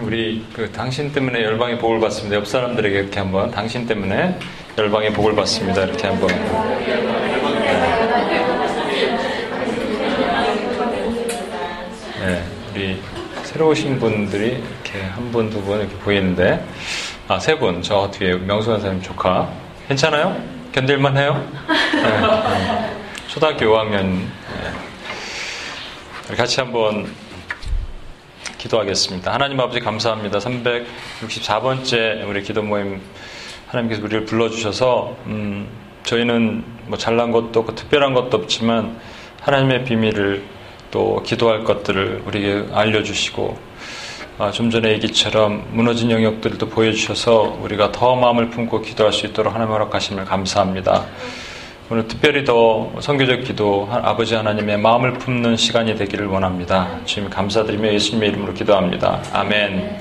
우리 그 당신 때문에 열방의 복을 받습니다. 옆 사람들에게 이렇게 한번 당신 때문에 열방의 복을 받습니다. 이렇게 한번. 네, 우리 새로 오신 분들이 이렇게 한 분, 두 분 이렇게 보이는데, 아, 세 분. 저 뒤에 명수한 사님 조카. 괜찮아요? 견딜만 해요? 네, 네. 초등학교 5학년. 네. 같이 한번 기도하겠습니다. 하나님 아버지 감사합니다. 364번째 우리 기도 모임 하나님께서 우리를 불러주셔서 음, 저희는 뭐 잘난 것도 없고 특별한 것도 없지만 하나님의 비밀을 또 기도할 것들을 우리에게 알려주시고 아, 좀 전에 얘기처럼 무너진 영역들도 보여주셔서 우리가 더 마음을 품고 기도할 수 있도록 하나님 허락하심을 감사합니다. 오늘 특별히 더 성교적 기도 아버지 하나님의 마음을 품는 시간이 되기를 원합니다. 주님 감사드리며 예수님의 이름으로 기도합니다. 아멘.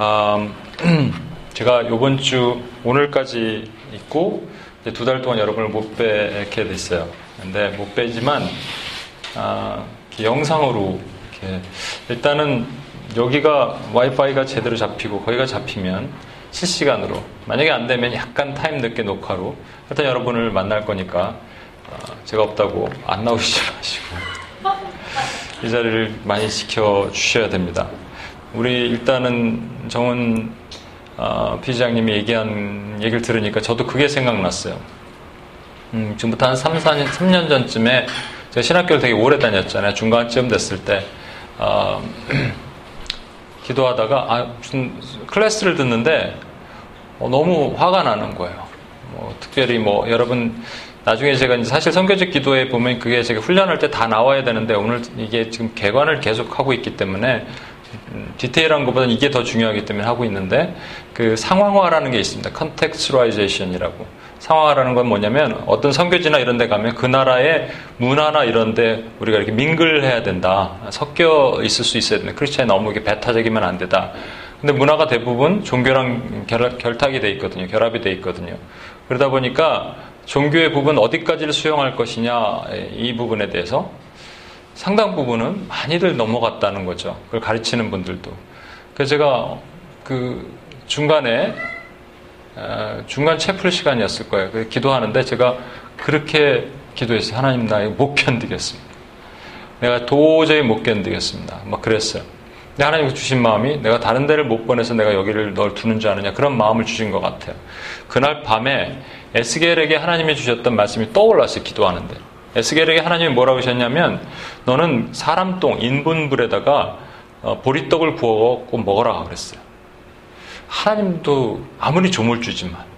음, 제가 이번 주 오늘까지 있고 두 달 동안 여러분을 못 뵙게 됐어요. 근데 못 뵈지만 아, 영상으로 이렇게 일단은 여기가 와이파이가 제대로 잡히고 거기가 잡히면 실시간으로 만약에 안 되면 약간 타임 늦게 녹화로 일단 여러분을 만날 거니까 어, 제가 없다고 안 나오시지 마시고 이 자리를 많이 지켜 주셔야 됩니다. 우리 일단은 정은 어, 피지장님이 얘기한 얘기를 들으니까 저도 그게 생각났어요. 음, 지금부터 한 3, 4년, 3년 전쯤에 제가 신학교를 되게 오래 다녔잖아요. 중간쯤 됐을 때 어, 기도하다가 아, 무슨 클래스를 듣는데 어, 너무 화가 나는 거예요. 뭐, 특별히 뭐 여러분 나중에 제가 사실 선교적 기도에 보면 그게 제가 훈련할 때 다 나와야 되는데 오늘 이게 지금 개관을 계속 하고 있기 때문에 음, 디테일한 것보다는 이게 더 중요하기 때문에 하고 있는데 그 상황화라는 게 있습니다. contextualization이라고. 상황화라는 건 뭐냐면 어떤 선교지나 이런 데 가면 그 나라의 문화나 이런 데 우리가 이렇게 민글해야 된다. 섞여 있을 수 있어야 된다. 크리스천이 너무 이게 배타적이면 안 된다. 근데 문화가 대부분 종교랑 결, 결탁이 돼 있거든요. 결합이 돼 있거든요. 그러다 보니까 종교의 부분 어디까지를 수용할 것이냐 이 부분에 대해서 상당 부분은 많이들 넘어갔다는 거죠. 그걸 가르치는 분들도. 그래서 제가 그 중간에 중간 채플 시간이었을 거예요. 기도하는데 제가 그렇게 기도했어요. 하나님 나 이거 못 견디겠습니다. 내가 도저히 못 견디겠습니다. 막 그랬어요. 근데 하나님께서 주신 마음이 내가 다른 데를 못 보내서 내가 여기를 널 두는 줄 아느냐 그런 마음을 주신 것 같아요. 그날 밤에 에스겔에게 하나님이 주셨던 말씀이 떠올랐어요. 기도하는데. 에스겔에게 하나님이 뭐라고 하셨냐면 너는 사람 똥 인분불에다가 어, 보리떡을 구워 꼭 먹어라 그랬어요. 하나님도 아무리 조물주지만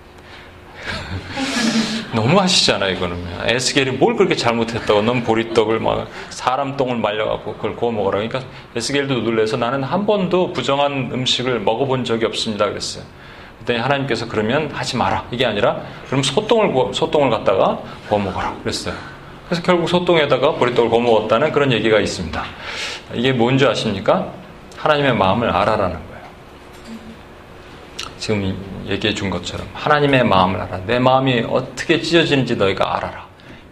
너무 하시잖아요, 이거는. 에스겔이 뭘 그렇게 잘못했다고. 넌 보리떡을 막 사람 똥을 말려갖고 그걸 구워 먹어라. 그러니까 에스겔도 놀래서 나는 한 번도 부정한 음식을 먹어본 적이 없습니다. 그랬어요. 그랬더니 하나님께서 그러면 하지 마라. 이게 아니라 그럼 소똥을 구워, 소똥을 갖다가 구워 먹어라. 그랬어요. 그래서 결국 소똥에다가 보리떡을 구워 먹었다는 그런 얘기가 있습니다. 이게 뭔지 아십니까? 하나님의 마음을 알아라는 거예요. 지금 얘기해 준 것처럼 하나님의 마음을 알아. 내 마음이 어떻게 찢어지는지 너희가 알아라.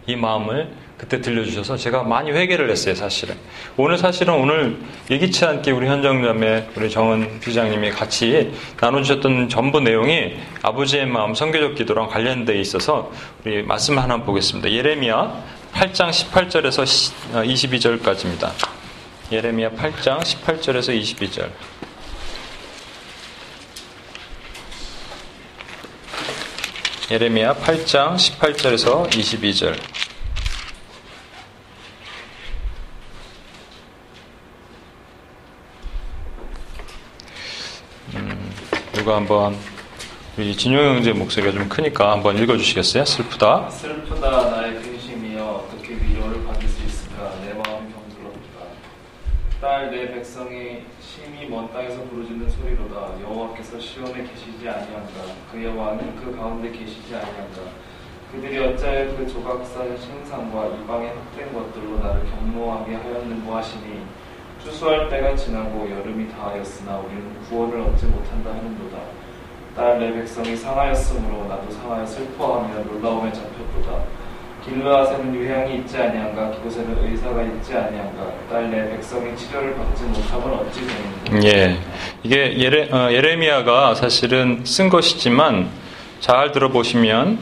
이 마음을 그때 들려주셔서 제가 많이 회개를 했어요, 사실은. 오늘 사실은 오늘 예기치 않게 우리 현정자매, 우리 정은 비장님이 같이 나눠주셨던 전부 내용이 아버지의 마음 성교적 기도랑 관련되어 있어서 우리 말씀 하나 보겠습니다. 예레미야 8장 18절에서 22절까지입니다. 예레미야 8장 18절에서 22절. 예레미야 8장 18절에서 22절. 음, 누가 한번 우리 진용 형제 목소리가 좀 크니까 한번 읽어주시겠어요? 슬프다. 슬프다 나의 근심이여 어떻게 위로를 받을 수 있을까 내 마음이 병들었다. 딸 내 백성이 먼 땅에서 부르짖는 소리로다 여호와께서 시온에 계시지 아니한가 그 여호와는 그 가운데 계시지 아니한가 그들이 어찌하여 그 조각사 신상과 이방의 헛된 것들로 나를 경노하게 하였는고 하시니 추수할 때가 지나고 여름이 다하였으나 우리는 구원을 얻지 못한다 하는도다. 딸 내 백성이 상하였으므로 나도 상하여 슬퍼하며 놀라움에 잡혔도다. 길르앗에는 유향이 있지 아니한가? 그곳에는 의사가 있지 아니한가? 딸 내 백성이 치료를 받지 못하면 어찌 되는가 예, 이게 예레, 어, 예레미야가 사실은 쓴 것이지만 잘 들어보시면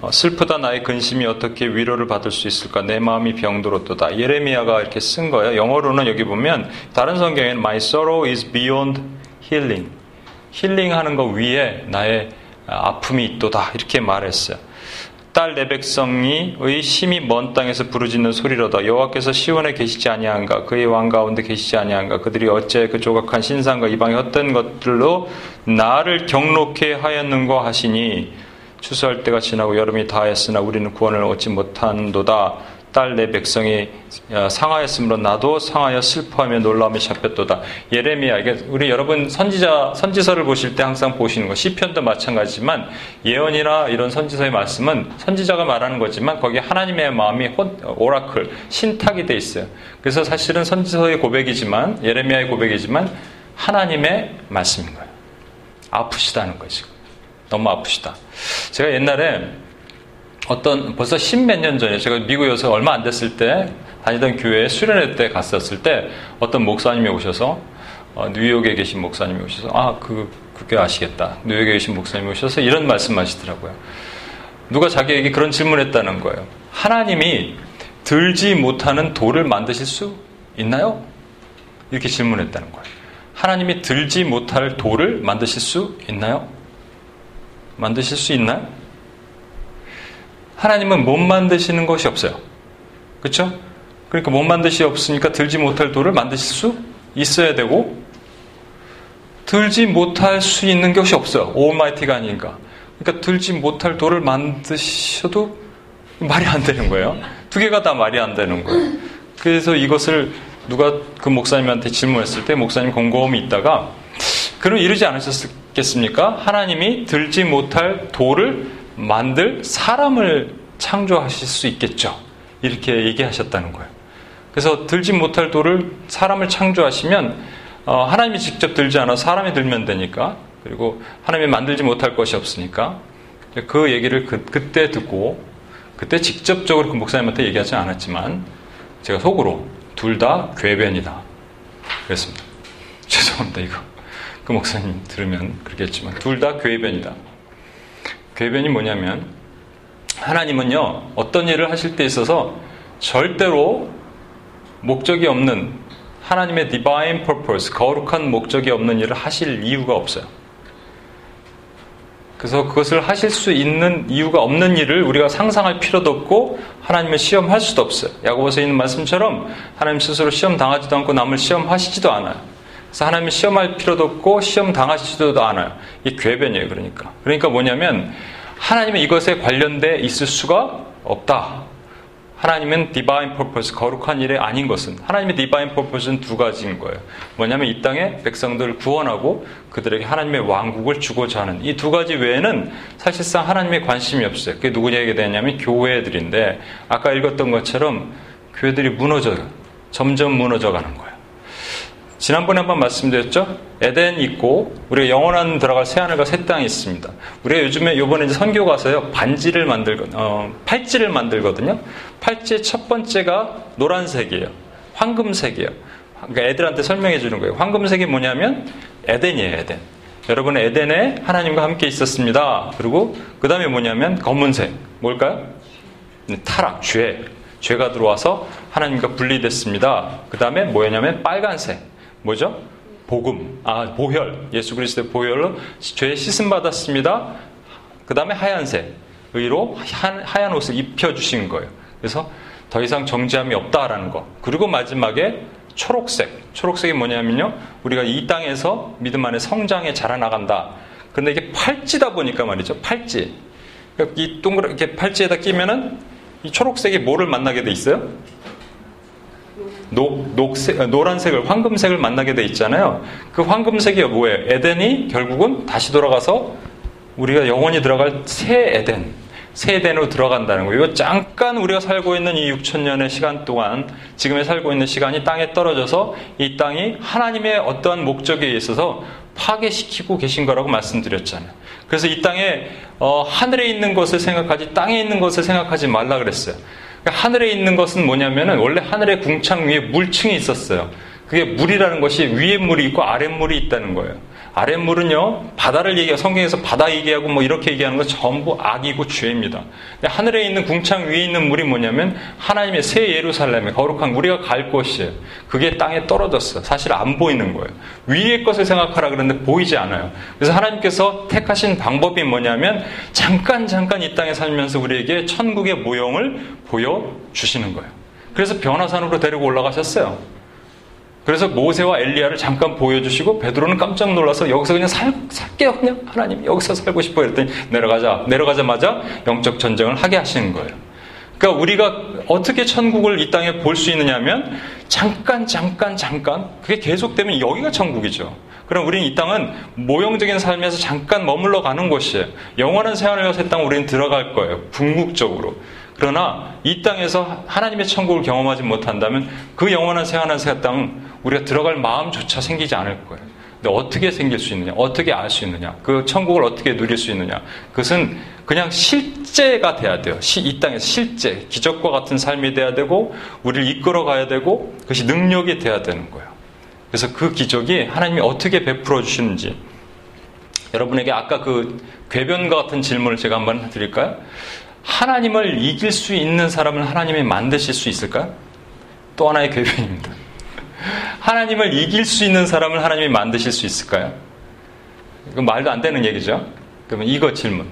어, 슬프다 나의 근심이 어떻게 위로를 받을 수 있을까? 내 마음이 병들었도다. 예레미야가 이렇게 쓴 거예요. 영어로는 여기 보면 다른 성경에는 My sorrow is beyond healing. 힐링하는 것 위에 나의 아픔이 있도다. 이렇게 말했어요 딸 내 백성이 의 심히 먼 땅에서 부르짖는 소리로다. 여호와께서 시온에 계시지 아니한가? 그의 왕 가운데 계시지 아니한가? 그들이 어째 그 조각한 신상과 이방의 헛된 것들로 나를 경록해 하였는고 하시니 추수할 때가 지나고 여름이 다하였으나 우리는 구원을 얻지 못한도다 딸 내 백성이 어, 상하였으므로 나도 상하여 슬퍼하며 놀라움이 잡혔도다. 예레미야 이게 우리 여러분 선지자 선지서를 보실 때 항상 보시는 거 시편도 마찬가지지만 예언이나 이런 선지서의 말씀은 선지자가 말하는 거지만 거기에 하나님의 마음이 오라클 신탁이 돼 있어요. 그래서 사실은 선지서의 고백이지만 예레미야의 고백이지만 하나님의 말씀인 거예요. 아프시다는 거죠. 너무 아프시다. 제가 옛날에 어떤 벌써 십몇 년 전에 제가 미국에서 얼마 안 됐을 때 다니던 교회에 수련회 때 갔었을 때 어떤 목사님이 오셔서 어, 뉴욕에 계신 목사님이 오셔서 아그 그게 아시겠다 뉴욕에 계신 목사님이 오셔서 이런 말씀하시더라고요. 누가 자기에게 그런 질문했다는 거예요. 하나님이 들지 못하는 돌을 만드실 수 있나요? 이렇게 질문했다는 거예요. 하나님이 들지 못할 돌을 만드실 수 있나요? 만드실 수 있나요? 하나님은 못 만드시는 것이 없어요. 그렇죠? 그러니까 못 만드시 없으니까 들지 못할 돌을 만드실 수 있어야 되고 들지 못할 수 있는 것이 없어요. 오마이티가 아닌가. 그러니까 들지 못할 돌을 만드셔도 말이 안 되는 거예요. 두 개가 다 말이 안 되는 거예요. 그래서 이것을 누가 그 목사님한테 질문했을 때 목사님 곰곰이 있다가 그럼 이러지 않으셨겠습니까? 하나님이 들지 못할 돌을 만들 사람을 창조하실 수 있겠죠. 이렇게 얘기하셨다는 거예요. 그래서 들지 못할 돌을 사람을 창조하시면 어, 하나님이 직접 들지 않아 사람이 들면 되니까 그리고 하나님이 만들지 못할 것이 없으니까 그 얘기를 그, 그때 듣고 그때 직접적으로 그 목사님한테 얘기하지 않았지만 제가 속으로 둘 다 괴변이다 그랬습니다. 죄송합니다 이거 그 목사님 들으면 그러겠지만 둘 다 괴변이다. 괴변이 뭐냐면 하나님은요 어떤 일을 하실 때 있어서 절대로 목적이 없는 하나님의 divine purpose 거룩한 목적이 없는 일을 하실 이유가 없어요. 그래서 그것을 하실 수 있는 이유가 없는 일을 우리가 상상할 필요도 없고 하나님의 시험할 수도 없어요. 야고보서 있는 말씀처럼 하나님 스스로 시험 당하지도 않고 남을 시험하시지도 않아요. 그래서 하나님이 시험할 필요도 없고 시험 당하시지도 않아요. 이 괴변이에요. 그러니까. 그러니까 뭐냐면 하나님은 이것에 관련돼 있을 수가 없다. 하나님은 디바인 퍼포스 거룩한 일이 아닌 것은 하나님의 디바인 퍼포스는 두 가지인 거예요. 뭐냐면 이 땅의 백성들을 구원하고 그들에게 하나님의 왕국을 주고자 하는 이 두 가지 외에는 사실상 하나님의 관심이 없어요. 그게 누구에게 되냐면 교회들인데 아까 읽었던 것처럼 교회들이 무너져요. 점점 무너져 가는 거예요. 지난번에 한번 말씀드렸죠? 에덴 있고 우리가 영원한 들어갈 새 하늘과 새 땅이 있습니다. 우리가 요즘에 요번에 이제 선교 가서요 반지를 만들거 어, 팔찌를 만들거든요. 팔찌의 첫 번째가 노란색이에요. 황금색이에요. 그러니까 애들한테 설명해 주는 거예요. 황금색이 뭐냐면 에덴이에요, 에덴. 여러분 에덴에 하나님과 함께 있었습니다. 그리고 그 다음에 뭐냐면 검은색. 뭘까요? 네, 타락, 죄. 죄가 들어와서 하나님과 분리됐습니다. 그 다음에 뭐였냐면 빨간색. 뭐죠? 복음, 아 보혈, 예수 그리스도의 보혈로 죄 씻음 받았습니다. 그 다음에 하얀색, 의로 하얀 옷을 입혀 주신 거예요. 그래서 더 이상 정지함이 없다라는 거. 그리고 마지막에 초록색. 초록색이 뭐냐면요. 우리가 이 땅에서 믿음 안에 성장해 자라나간다. 근데 이게 팔찌다 보니까 말이죠. 팔찌. 그러니까 이 동그랗게 팔찌에다 끼면은 이 초록색이 뭐를 만나게 돼 있어요? 녹, 녹색, 아, 노란색을, 황금색을 만나게 돼 있잖아요. 그 황금색이 뭐예요? 에덴이 결국은 다시 돌아가서 우리가 영원히 들어갈 새 에덴. 세대로 들어간다는 거예요. 이거 잠깐 우리가 살고 있는 이 6천 년의 시간 동안 지금에 살고 있는 시간이 땅에 떨어져서 이 땅이 하나님의 어떠한 목적에 있어서 파괴시키고 계신 거라고 말씀드렸잖아요. 그래서 이 땅에 어, 하늘에 있는 것을 생각하지 땅에 있는 것을 생각하지 말라 그랬어요. 하늘에 있는 것은 뭐냐면은 원래 하늘의 궁창 위에 물층이 있었어요. 그게 물이라는 것이 위에 물이 있고 아래 물이 있다는 거예요. 아랫물은요, 바다를 얘기하고, 성경에서 바다 얘기하고 뭐 이렇게 얘기하는 건 전부 악이고 죄입니다. 하늘에 있는 궁창 위에 있는 물이 뭐냐면 하나님의 새 예루살렘에 거룩한 우리가 갈 곳이에요. 그게 땅에 떨어졌어요. 사실 안 보이는 거예요. 위의 것을 생각하라 그러는데 보이지 않아요. 그래서 하나님께서 택하신 방법이 뭐냐면 잠깐 잠깐 이 땅에 살면서 우리에게 천국의 모형을 보여 주시는 거예요. 그래서 변화산으로 데리고 올라가셨어요. 그래서 모세와 엘리야를 잠깐 보여주시고 베드로는 깜짝 놀라서 여기서 그냥 살, 살게요 그냥 하나님 여기서 살고 싶어 이랬더니 내려가자 내려가자마자 영적 전쟁을 하게 하시는 거예요. 그러니까 우리가 어떻게 천국을 이 땅에 볼 수 있느냐면 잠깐 잠깐 잠깐 그게 계속되면 여기가 천국이죠. 그럼 우리는 이 땅은 모형적인 삶에서 잠깐 머물러 가는 곳이에요. 영원한 생활을 위해서 이 땅 우리는 들어갈 거예요. 궁극적으로. 그러나 이 땅에서 하나님의 천국을 경험하지 못한다면 그 영원한 생활한 세 땅 우리가 들어갈 마음조차 생기지 않을 거예요. 근데 어떻게 생길 수 있느냐? 어떻게 알 수 있느냐? 그 천국을 어떻게 누릴 수 있느냐? 그것은 그냥 실제가 돼야 돼요. 이 땅에서 실제, 기적과 같은 삶이 돼야 되고, 우리를 이끌어 가야 되고, 그것이 능력이 돼야 되는 거예요. 그래서 그 기적이 하나님이 어떻게 베풀어 주시는지, 여러분에게 아까 그 궤변과 같은 질문을 제가 한번 드릴까요? 하나님을 이길 수 있는 사람을 하나님이 만드실 수 있을까요? 또 하나의 궤변입니다. 하나님을 이길 수 있는 사람을 하나님이 만드실 수 있을까요? 이건 말도 안 되는 얘기죠. 그러면 이거 질문.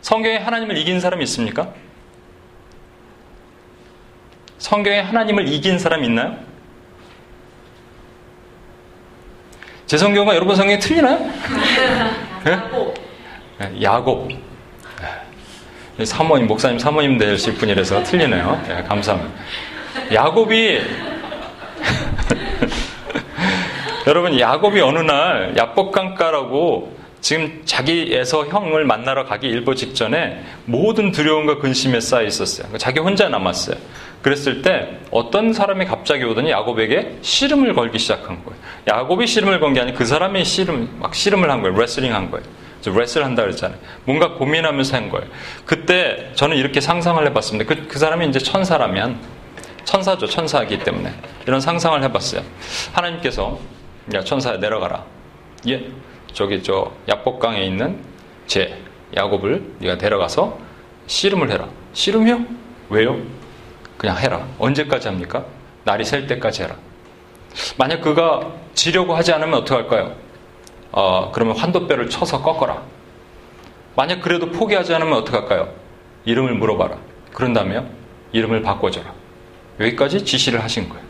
성경에 하나님을 이긴 사람이 있습니까? 성경에 하나님을 이긴 사람 있나요? 제 성경과 여러분 성경이 틀리나요? 야곱. 네? 야곱. 네. 사모님, 목사님 사모님 되실 분이라서 틀리네요. 네, 감사합니다. 야곱이 여러분 야곱이 어느 날 야복강가라고 지금 자기에서 형을 만나러 가기 일보 직전에 모든 두려움과 근심에 쌓여 있었어요. 그러니까 자기 혼자 남았어요. 그랬을 때 어떤 사람이 갑자기 오더니 야곱에게 씨름을 걸기 시작한 거예요. 야곱이 씨름을 건 게 아니고 그 사람이 씨름, 막 씨름을 한 거예요. 레슬링 한 거예요. 레슬 한다 그랬잖아요. 뭔가 고민하면서 한 거예요. 그때 저는 이렇게 상상을 해봤습니다. 그, 그 사람이 이제 천사라면 천사죠. 천사이기 때문에 이런 상상을 해봤어요. 하나님께서 야 천사야 내려가라. 예, 저기 저 약복강에 있는 제 야곱을 네가 데려가서 씨름을 해라. 씨름이요? 왜요? 그냥 해라. 언제까지 합니까? 날이 셀 때까지 해라. 만약 그가 지려고 하지 않으면 어떡할까요? 어, 그러면 환도뼈를 쳐서 꺾어라. 만약 그래도 포기하지 않으면 어떡할까요? 이름을 물어봐라. 그런 다음에 이름을 바꿔줘라. 여기까지 지시를 하신 거예요.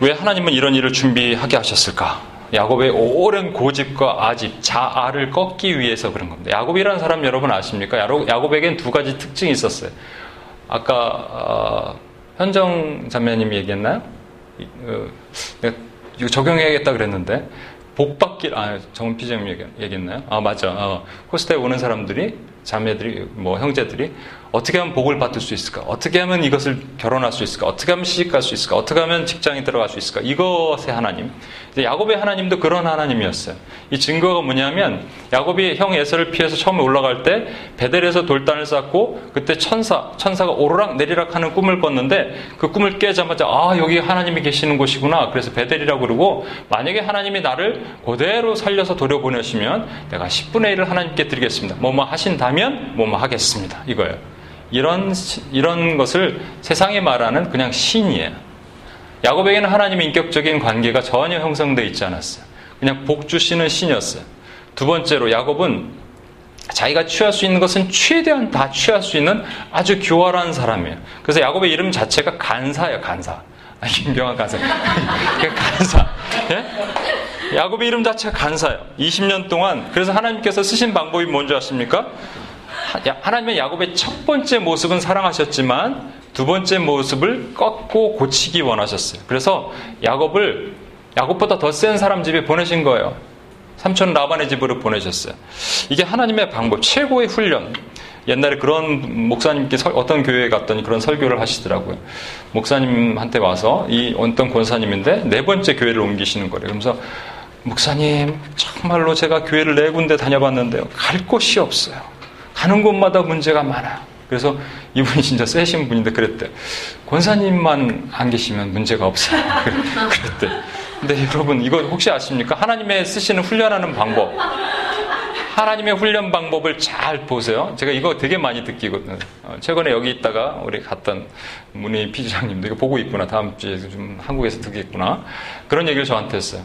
왜 하나님은 이런 일을 준비하게 하셨을까? 야곱의 오랜 고집과 아집, 자아를 꺾기 위해서 그런 겁니다. 야곱이라는 사람 여러분 아십니까? 야곱에겐 두 가지 특징이 있었어요. 아까 어, 현정 자매님이 얘기했나요? 어, 이거 적용해야겠다 그랬는데 복받기 아 정은 피디님 얘기했나요? 아 맞아. 어, 호스트에 오는 사람들이 자매들이 뭐 형제들이 어떻게 하면 복을 받을 수 있을까? 어떻게 하면 이것을 결혼할 수 있을까? 어떻게 하면 시집갈 수 있을까? 어떻게 하면 직장에 들어갈 수 있을까? 이것의 하나님. 야곱의 하나님도 그런 하나님이었어요. 이 증거가 뭐냐면 야곱이 형 에서를 피해서 처음에 올라갈 때 베델에서 돌단을 쌓고 그때 천사 천사가 오르락 내리락 하는 꿈을 꿨는데 그 꿈을 깨자마자 아 여기 하나님이 계시는 곳이구나. 그래서 베델이라고 그러고 만약에 하나님이 나를 그대로 살려서 돌려보내시면 내가 10분의 1을 하나님께 드리겠습니다. 뭐뭐 하신다면 뭐뭐 하겠습니다. 이거예요. 이런, 이런 것을 세상에 말하는 그냥 신이에요. 야곱에게는 하나님의 인격적인 관계가 전혀 형성되어 있지 않았어요. 그냥 복 주시는 신이었어요. 두 번째로 야곱은 자기가 취할 수 있는 것은 최대한 다 취할 수 있는 아주 교활한 사람이에요. 그래서 야곱의 이름 자체가 간사예요, 간사. 아, 임병한 간사. 간사. 예? 야곱의 이름 자체가 간사예요. 20년 동안. 그래서 하나님께서 쓰신 방법이 뭔지 아십니까? 하나님의 야곱의 첫 번째 모습은 사랑하셨지만 두 번째 모습을 꺾고 고치기 원하셨어요. 그래서 야곱을 야곱보다 더 센 사람 집에 보내신 거예요. 삼촌 라반의 집으로 보내셨어요. 이게 하나님의 방법, 최고의 훈련. 옛날에 그런 목사님께 어떤 교회에 갔더니 그런 설교를 하시더라고요. 목사님한테 와서 이 어떤 권사님인데 네 번째 교회를 옮기시는 거래요. 그러면서 목사님 정말로 제가 교회를 네 군데 다녀봤는데요. 갈 곳이 없어요. 가는 곳마다 문제가 많아요. 그래서 이분이 진짜 세신 분인데 그랬대. 권사님만 안 계시면 문제가 없어요. 그랬대. 근데 여러분 이거 혹시 아십니까? 하나님의 쓰시는 훈련하는 방법. 하나님의 훈련 방법을 잘 보세요. 제가 이거 되게 많이 듣기거든요. 어, 최근에 여기 있다가 우리 갔던 문희 피지장님도 이거 보고 있구나. 다음 주에 좀 한국에서 듣겠구나. 그런 얘기를 저한테 했어요.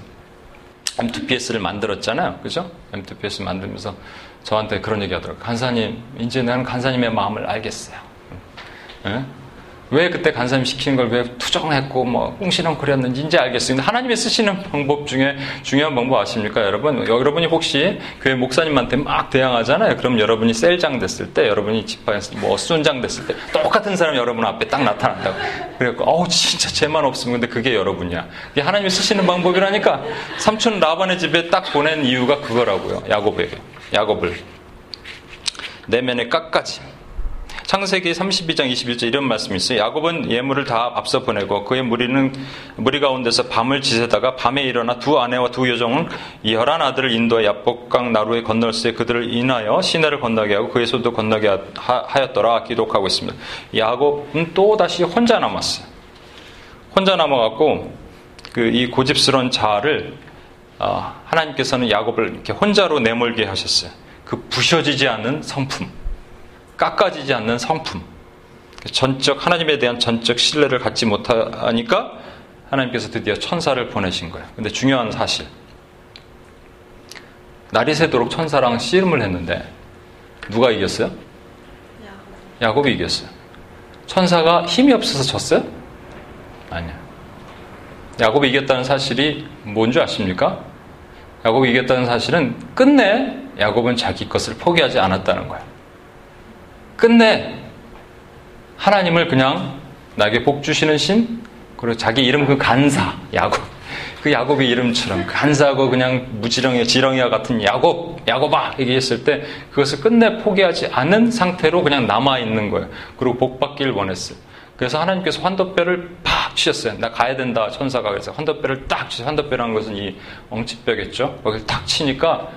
M2PS를 만들었잖아요. 그죠? M2PS 만들면서 저한테 그런 얘기 하더라고요. 간사님, 이제 나는 간사님의 마음을 알겠어요. 네? 왜 그때 간사님 시키는 걸 왜 투정했고 뭐 꿍시렁거렸는지 이제 알겠어요. 근데 하나님의 쓰시는 방법 중에 중요한 방법 아십니까, 여러분? 여러분이 혹시 교회 목사님한테 막 대항하잖아요. 그럼 여러분이 셀장 됐을 때, 여러분이 집안에서 뭐 순장 됐을 때 똑같은 사람이 여러분 앞에 딱 나타난다고. 그래갖고 어우 진짜 죄만 없으면 근데 그게 여러분이야. 이게 하나님이 쓰시는 방법이라니까 삼촌 라반의 집에 딱 보낸 이유가 그거라고요. 야곱에게. 야곱을 내면에 깎아지. 창세기 32장 21절 이런 말씀이 있어요. 야곱은 예물을 다 앞서 보내고 그의 무리는 무리 가운데서 밤을 지새다가 밤에 일어나 두 아내와 두 여종은 열한 아들을 인도해 야복강 나루에 건널세 그들을 인하여 시내를 건너게 하고 그의 소도 건너게 하였더라 기록하고 있습니다. 야곱은 또 다시 혼자 남았어요. 혼자 남아갖고 그 이 고집스러운 자아를 어, 하나님께서는 야곱을 이렇게 혼자로 내몰게 하셨어요. 그 부셔지지 않는 성품. 깎아지지 않는 성품. 전적, 하나님에 대한 전적 신뢰를 갖지 못하니까 하나님께서 드디어 천사를 보내신 거예요. 근데 중요한 사실. 날이 새도록 천사랑 씨름을 했는데 누가 이겼어요? 야곱이 이겼어요. 천사가 힘이 없어서 졌어요? 아니요. 야곱이 이겼다는 사실이 뭔지 아십니까? 야곱이 이겼다는 사실은 끝내 야곱은 자기 것을 포기하지 않았다는 거예요. 끝내 하나님을 그냥 나에게 복 주시는 신 그리고 자기 이름 그 간사 야곱 그 야곱의 이름처럼 간사하고 그냥 무지렁이 지렁이와 같은 야곱 야곱아 얘기했을 때 그것을 끝내 포기하지 않은 상태로 그냥 남아 있는 거예요. 그리고 복 받기를 원했어요. 그래서 하나님께서 환도뼈를 팍 치셨어요. 나 가야 된다 천사가 그래서 환도뼈를 딱 치셨어요. 환도뼈라는 것은 이 엉치뼈겠죠. 거기를 딱 치니까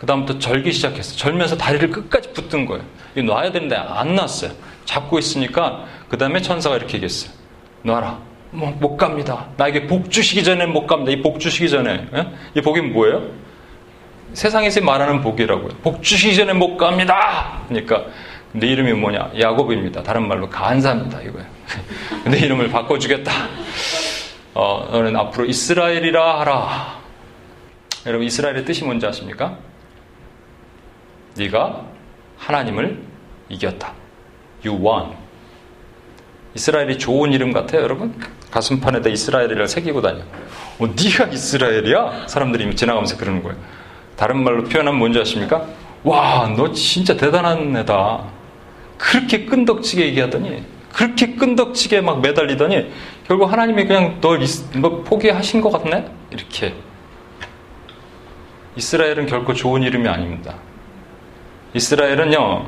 그 다음부터 절기 시작했어요. 절면서 다리를 끝까지 붙든 거예요. 이 놔야 되는데 안 놨어요. 잡고 있으니까 그 다음에 천사가 이렇게 얘기했어요. 놔라. 뭐, 못 갑니다. 나에게 복 주시기 전에 못 갑니다. 이 복 주시기 전에. 에? 예? 이 복이 뭐예요? 세상에서 말하는 복이라고요. 복 주시기 전에 못 갑니다. 그러니까 내 이름이 뭐냐? 야곱입니다. 다른 말로 간사입니다. 이거예요. 내 이름을 바꿔주겠다. 어, 너는 앞으로 이스라엘이라 하라. 여러분 이스라엘의 뜻이 뭔지 아십니까? 네가 하나님을 이겼다. You won. 이스라엘이 좋은 이름 같아요, 여러분? 가슴판에다 이스라엘이를 새기고 다녀. 어, 네가 이스라엘이야? 사람들이 지나가면서 그러는 거예요. 다른 말로 표현하면 뭔지 아십니까? 와, 너 진짜 대단한 애다. 그렇게 끈덕지게 얘기하더니, 그렇게 끈덕지게 막 매달리더니, 결국 하나님이 그냥 널, 너 포기하신 것 같네? 이렇게. 이스라엘은 결코 좋은 이름이 아닙니다. 이스라엘은요,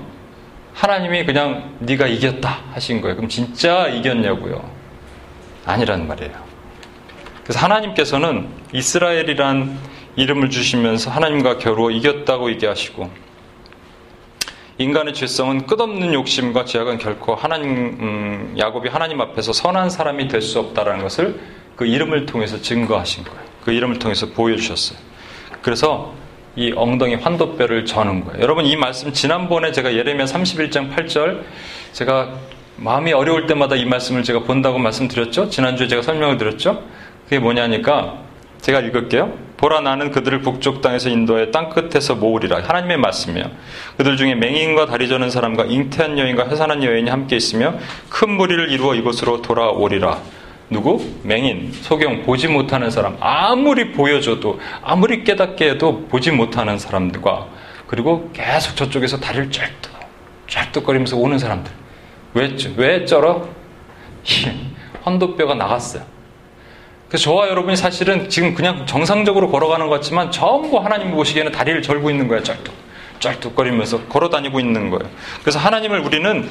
하나님이 그냥 네가 이겼다 하신 거예요. 그럼 진짜 이겼냐고요? 아니라는 말이에요. 그래서 하나님께서는 이스라엘이란 이름을 주시면서 하나님과 겨루어 이겼다고 얘기하시고 인간의 죄성은 끝없는 욕심과 제약은 결코 하나님 음, 야곱이 하나님 앞에서 선한 사람이 될 수 없다라는 것을 그 이름을 통해서 증거하신 거예요. 그 이름을 통해서 보여주셨어요. 그래서 이 엉덩이 환도뼈를 저는 거예요. 여러분 이 말씀 지난번에 제가 예레미야 31장 8절 제가 마음이 어려울 때마다 이 말씀을 제가 본다고 말씀드렸죠. 지난주에 제가 설명을 드렸죠. 그게 뭐냐니까 제가 읽을게요. 보라 나는 그들을 북쪽 땅에서 인도해 땅 끝에서 모으리라. 하나님의 말씀이에요. 그들 중에 맹인과 다리 저는 사람과 잉태한 여인과 해산한 여인이 함께 있으며 큰 무리를 이루어 이곳으로 돌아오리라. 누구? 맹인, 소경, 보지 못하는 사람. 아무리 보여줘도, 아무리 깨닫게 해도 보지 못하는 사람들과, 그리고 계속 저쪽에서 다리를 쩔뚝, 쩔뚝거리면서 오는 사람들. 왜, 왜 쩔어? 헌도뼈가 나갔어요. 그래서 저와 여러분이 사실은 지금 그냥 정상적으로 걸어가는 것 같지만 전부 하나님 보시기에는 다리를 절고 있는 거예요. 쩔뚝. 쩔뚝거리면서 걸어 다니고 있는 거예요. 그래서 하나님을 우리는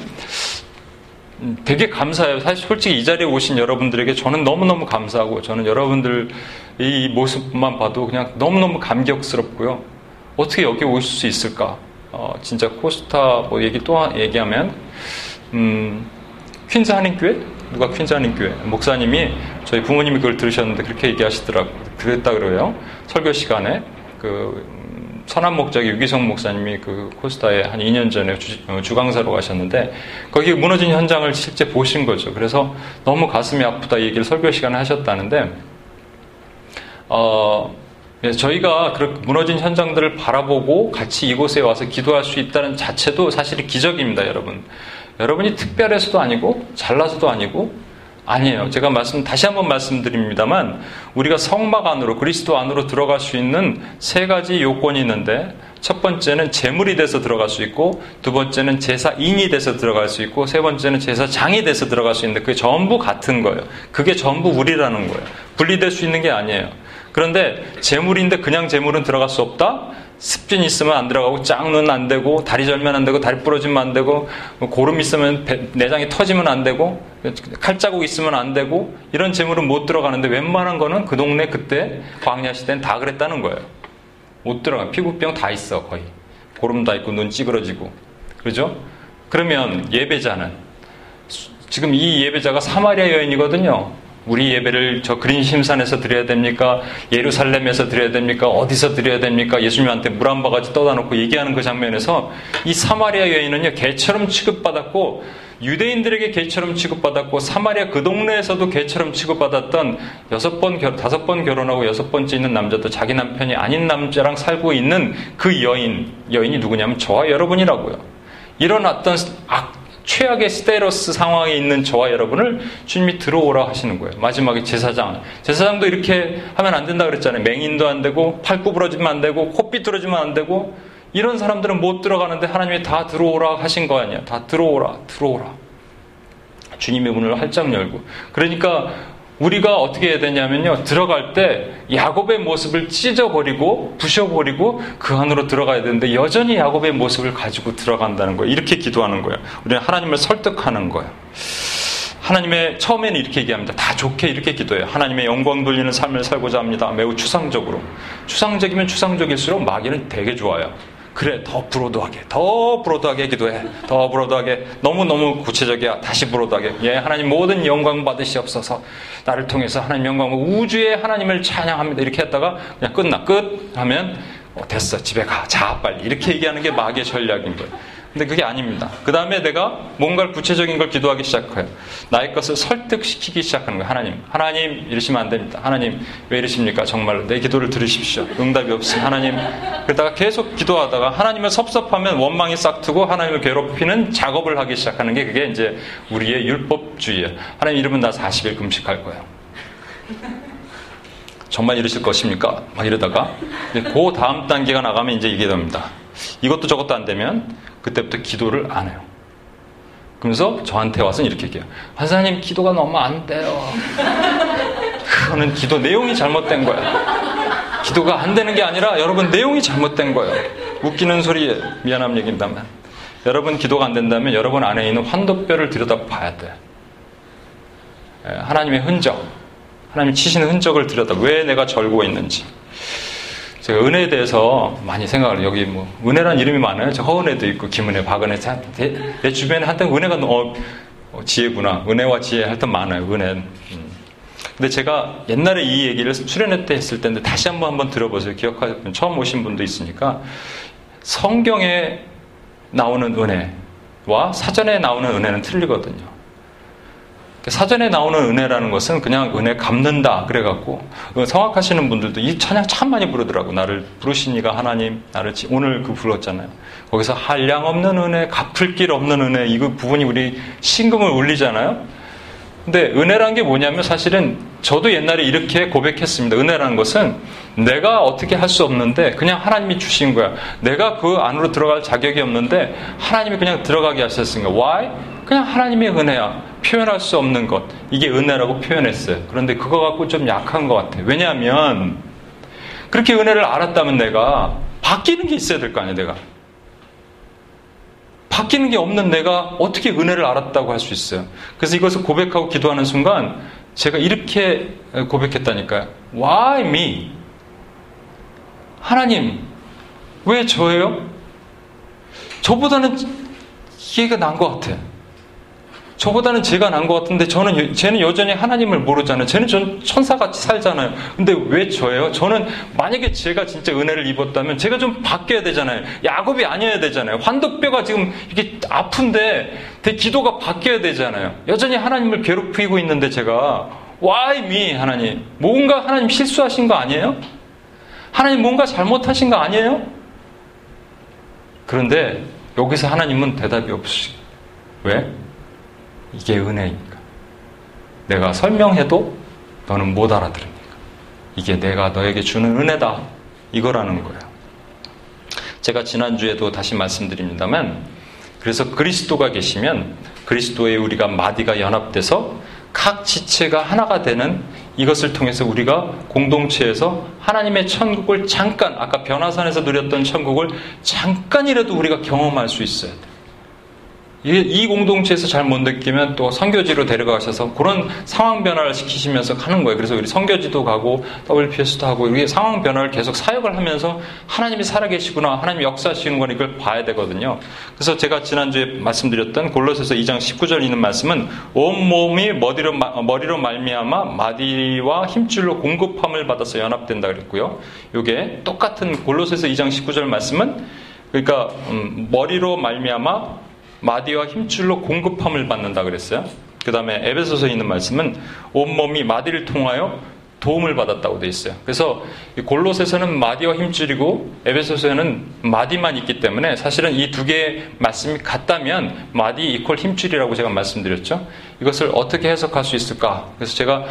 되게 감사해요. 사실 솔직히 이 자리에 오신 여러분들에게 저는 너무너무 감사하고 저는 여러분들 이 모습만 봐도 그냥 너무너무 감격스럽고요. 어떻게 여기 오실 수 있을까? 어, 진짜 코스타 뭐 얘기 또 얘기하면 음, 퀸즈 한인교회 누가 퀸즈 한인교회 목사님이 저희 부모님이 그걸 들으셨는데 그렇게 얘기하시더라고 그랬다 그래요 설교 시간에 그 음, 선한 목자기 유기성 목사님이 그 코스타에 한 2년 전에 주, 어, 주강사로 가셨는데 거기 무너진 현장을 실제 보신 거죠. 그래서 너무 가슴이 아프다 얘기를 설교 시간에 하셨다는데 어, 저희가 그렇게 무너진 현장들을 바라보고 같이 이곳에 와서 기도할 수 있다는 자체도 사실 기적입니다, 여러분. 여러분이 특별해서도 아니고 잘나서도 아니고 아니에요. 제가 말씀 다시 한번 말씀드립니다만 우리가 성막 안으로 그리스도 안으로 들어갈 수 있는 세 가지 요건이 있는데 첫 번째는 제물이 돼서 들어갈 수 있고 두 번째는 제사인이 돼서 들어갈 수 있고 세 번째는 제사장이 돼서 들어갈 수 있는데 그게 전부 같은 거예요. 그게 전부 우리라는 거예요. 분리될 수 있는 게 아니에요. 그런데 재물인데 그냥 재물은 들어갈 수 없다? 습진 있으면 안 들어가고 짱눈 안 되고 다리 절면 안 되고 다리 부러지면 안 되고 고름 있으면 내장이 터지면 안 되고 칼자국 있으면 안 되고 이런 재물은 못 들어가는데 웬만한 거는 그 동네 그때 광야 시대는 다 그랬다는 거예요. 못 들어가. 피부병 다 있어 거의. 고름 다 있고 눈 찌그러지고 그러죠? 그러면 예배자는 지금 이 예배자가 사마리아 여인이거든요. 우리 예배를 저 그린 심산에서 드려야 됩니까? 예루살렘에서 드려야 됩니까? 어디서 드려야 됩니까? 예수님한테 물 한 바가지 떠다 놓고 얘기하는 그 장면에서 이 사마리아 여인은요, 개처럼 취급받았고, 유대인들에게 개처럼 취급받았고, 사마리아 그 동네에서도 개처럼 취급받았던 여섯 번, 다섯 번 결혼하고 여섯 번째 있는 남자도 자기 남편이 아닌 남자랑 살고 있는 그 여인, 여인이 누구냐면 저와 여러분이라고요. 이런 어떤 악, 최악의 스테로스 상황에 있는 저와 여러분을 주님이 들어오라 하시는 거예요. 마지막에 제사장. 제사장도 이렇게 하면 안 된다 그랬잖아요. 맹인도 안 되고, 팔 구부러지면 안 되고, 코 삐뚤어지면 안 되고, 이런 사람들은 못 들어가는데 하나님이 다 들어오라 하신 거 아니야. 다 들어오라, 들어오라. 주님의 문을 활짝 열고. 그러니까 우리가 어떻게 해야 되냐면요. 들어갈 때 야곱의 모습을 찢어버리고 부셔버리고 그 안으로 들어가야 되는데 여전히 야곱의 모습을 가지고 들어간다는 거예요. 이렇게 기도하는 거예요. 우리는 하나님을 설득하는 거예요. 하나님의 처음에는 이렇게 얘기합니다. 다 좋게 이렇게 기도해요. 하나님의 영광 돌리는 삶을 살고자 합니다. 매우 추상적으로. 추상적이면 추상적일수록 마귀는 되게 좋아요. 그래, 더 브로드하게, 더 브로드하게 기도해. 더 브로드하게. 너무너무 구체적이야. 다시 브로드하게. 예, 하나님 모든 영광 받으시옵소서. 나를 통해서 하나님 영광, 우주의 하나님을 찬양합니다. 이렇게 했다가 그냥 끝나. 끝! 하면, 어, 됐어. 집에 가. 자, 빨리. 이렇게 얘기하는 게 마귀의 전략인 거예요. 근데 그게 아닙니다. 그 다음에 내가 뭔가를 구체적인 걸 기도하기 시작해요. 나의 것을 설득시키기 시작하는 거예요. 하나님. 하나님, 이러시면 안 됩니다. 하나님, 왜 이러십니까? 정말로. 내 기도를 들으십시오. 응답이 없이. 하나님. 그러다가 계속 기도하다가 하나님을 섭섭하면 원망이 싹트고 하나님을 괴롭히는 작업을 하기 시작하는 게 그게 이제 우리의 율법주의예요. 하나님 이러면 나 40일 금식할 거예요. 정말 이러실 것입니까? 막 이러다가 그 다음 단계가 나가면 이제 이게 됩니다. 이것도 저것도 안 되면 그때부터 기도를 안 해요. 그러면서 저한테 와서 이렇게 얘기해요. 환사님 기도가 너무 안 돼요. 그거는 기도 내용이 잘못된 거야. 기도가 안 되는 게 아니라 여러분 내용이 잘못된 거예요. 웃기는 소리에 미안함 얘기입니다만. 여러분 기도가 안 된다면 여러분 안에 있는 환도뼈를 들여다 봐야 돼. 예, 하나님의 흔적, 하나님 치시는 흔적을 들여다 왜 내가 절고 있는지. 제가 은혜에 대해서 많이 생각을 여기 뭐 은혜란 이름이 많아요. 저 허은혜도 있고 김은혜, 박은혜 내 주변에 하여튼 은혜가 어, 어, 지혜구나. 은혜와 지혜 하여튼 많아요. 은혜. 음. 근데 제가 옛날에 이 얘기를 수련회 때 했을 때인데 다시 한번 한번 들어보세요. 기억하셨 처음 오신 분도 있으니까 성경에 나오는 은혜와 사전에 나오는 은혜는 틀리거든요. 사전에 나오는 은혜라는 것은 그냥 은혜 갚는다 그래갖고 어, 성악하시는 분들도 이 찬양 참 많이 부르더라고. 나를 부르시니가 하나님 나를 오늘 그 불렀잖아요. 거기서 한량 없는 은혜 갚을 길 없는 은혜 이거 부분이 우리 신금을 울리잖아요. 근데 은혜란 게 뭐냐면 사실은 저도 옛날에 이렇게 고백했습니다. 은혜라는 것은 내가 어떻게 할 수 없는데 그냥 하나님이 주신 거야. 내가 그 안으로 들어갈 자격이 없는데 하나님이 그냥 들어가게 하셨으니까. Why? 그냥 하나님의 은혜야 표현할 수 없는 것 이게 은혜라고 표현했어요. 그런데 그거 갖고 좀 약한 것 같아요. 왜냐하면 그렇게 은혜를 알았다면 내가 바뀌는 게 있어야 될 거 아니에요, 내가. 바뀌는 게 없는 내가 어떻게 은혜를 알았다고 할 수 있어요. 그래서 이것을 고백하고 기도하는 순간 제가 이렇게 고백했다니까요. Why me? 하나님, 왜 저예요? 저보다는 얘가 난 것 같아. 저보다는 제가 난 것 같은데 저는 쟤는 여전히 하나님을 모르잖아요. 쟤는 전 천사같이 살잖아요. 근데 왜 저예요? 저는 만약에 제가 진짜 은혜를 입었다면 제가 좀 바뀌어야 되잖아요. 야곱이 아니어야 되잖아요. 환도뼈가 지금 이렇게 아픈데 내 기도가 바뀌어야 되잖아요. 여전히 하나님을 괴롭히고 있는데 제가 why me 하나님 뭔가 하나님 실수하신 거 아니에요? 하나님 뭔가 잘못하신 거 아니에요? 그런데 여기서 하나님은 대답이 없으시. 왜? 이게 은혜니까. 내가 설명해도 너는 못 알아들으니까. 이게 내가 너에게 주는 은혜다. 이거라는 거예요. 제가 지난주에도 다시 말씀드립니다만, 그래서 그리스도가 계시면 그리스도의 우리가 마디가 연합돼서 각 지체가 하나가 되는 이것을 통해서 우리가 공동체에서 하나님의 천국을 잠깐, 아까 변화산에서 누렸던 천국을 잠깐이라도 우리가 경험할 수 있어야 돼. 이 공동체에서 잘 못 느끼면 또 선교지로 데려가셔서 그런 상황 변화를 시키시면서 가는 거예요. 그래서 우리 선교지도 가고 WPS도 하고 이게 상황 변화를 계속 사역을 하면서 하나님이 살아계시구나, 하나님이 역사하시는 거니 이걸 봐야 되거든요. 그래서 제가 지난주에 말씀드렸던 골로새서 2장 19절 있는 말씀은 온 몸이 머리로 머리로 말미암아 마디와 힘줄로 공급함을 받아서 연합된다 그랬고요. 이게 똑같은 골로새서 2장 19절 말씀은 그러니까 음, 머리로 말미암아 마디와 힘줄로 공급함을 받는다 그랬어요. 그 다음에 에베소서에 있는 말씀은 온몸이 마디를 통하여 도움을 받았다고 돼 있어요. 그래서 골로새서는 마디와 힘줄이고 에베소서에는 마디만 있기 때문에 사실은 이 두 개의 말씀이 같다면 마디 이퀄 힘줄이라고 제가 말씀드렸죠. 이것을 어떻게 해석할 수 있을까? 그래서 제가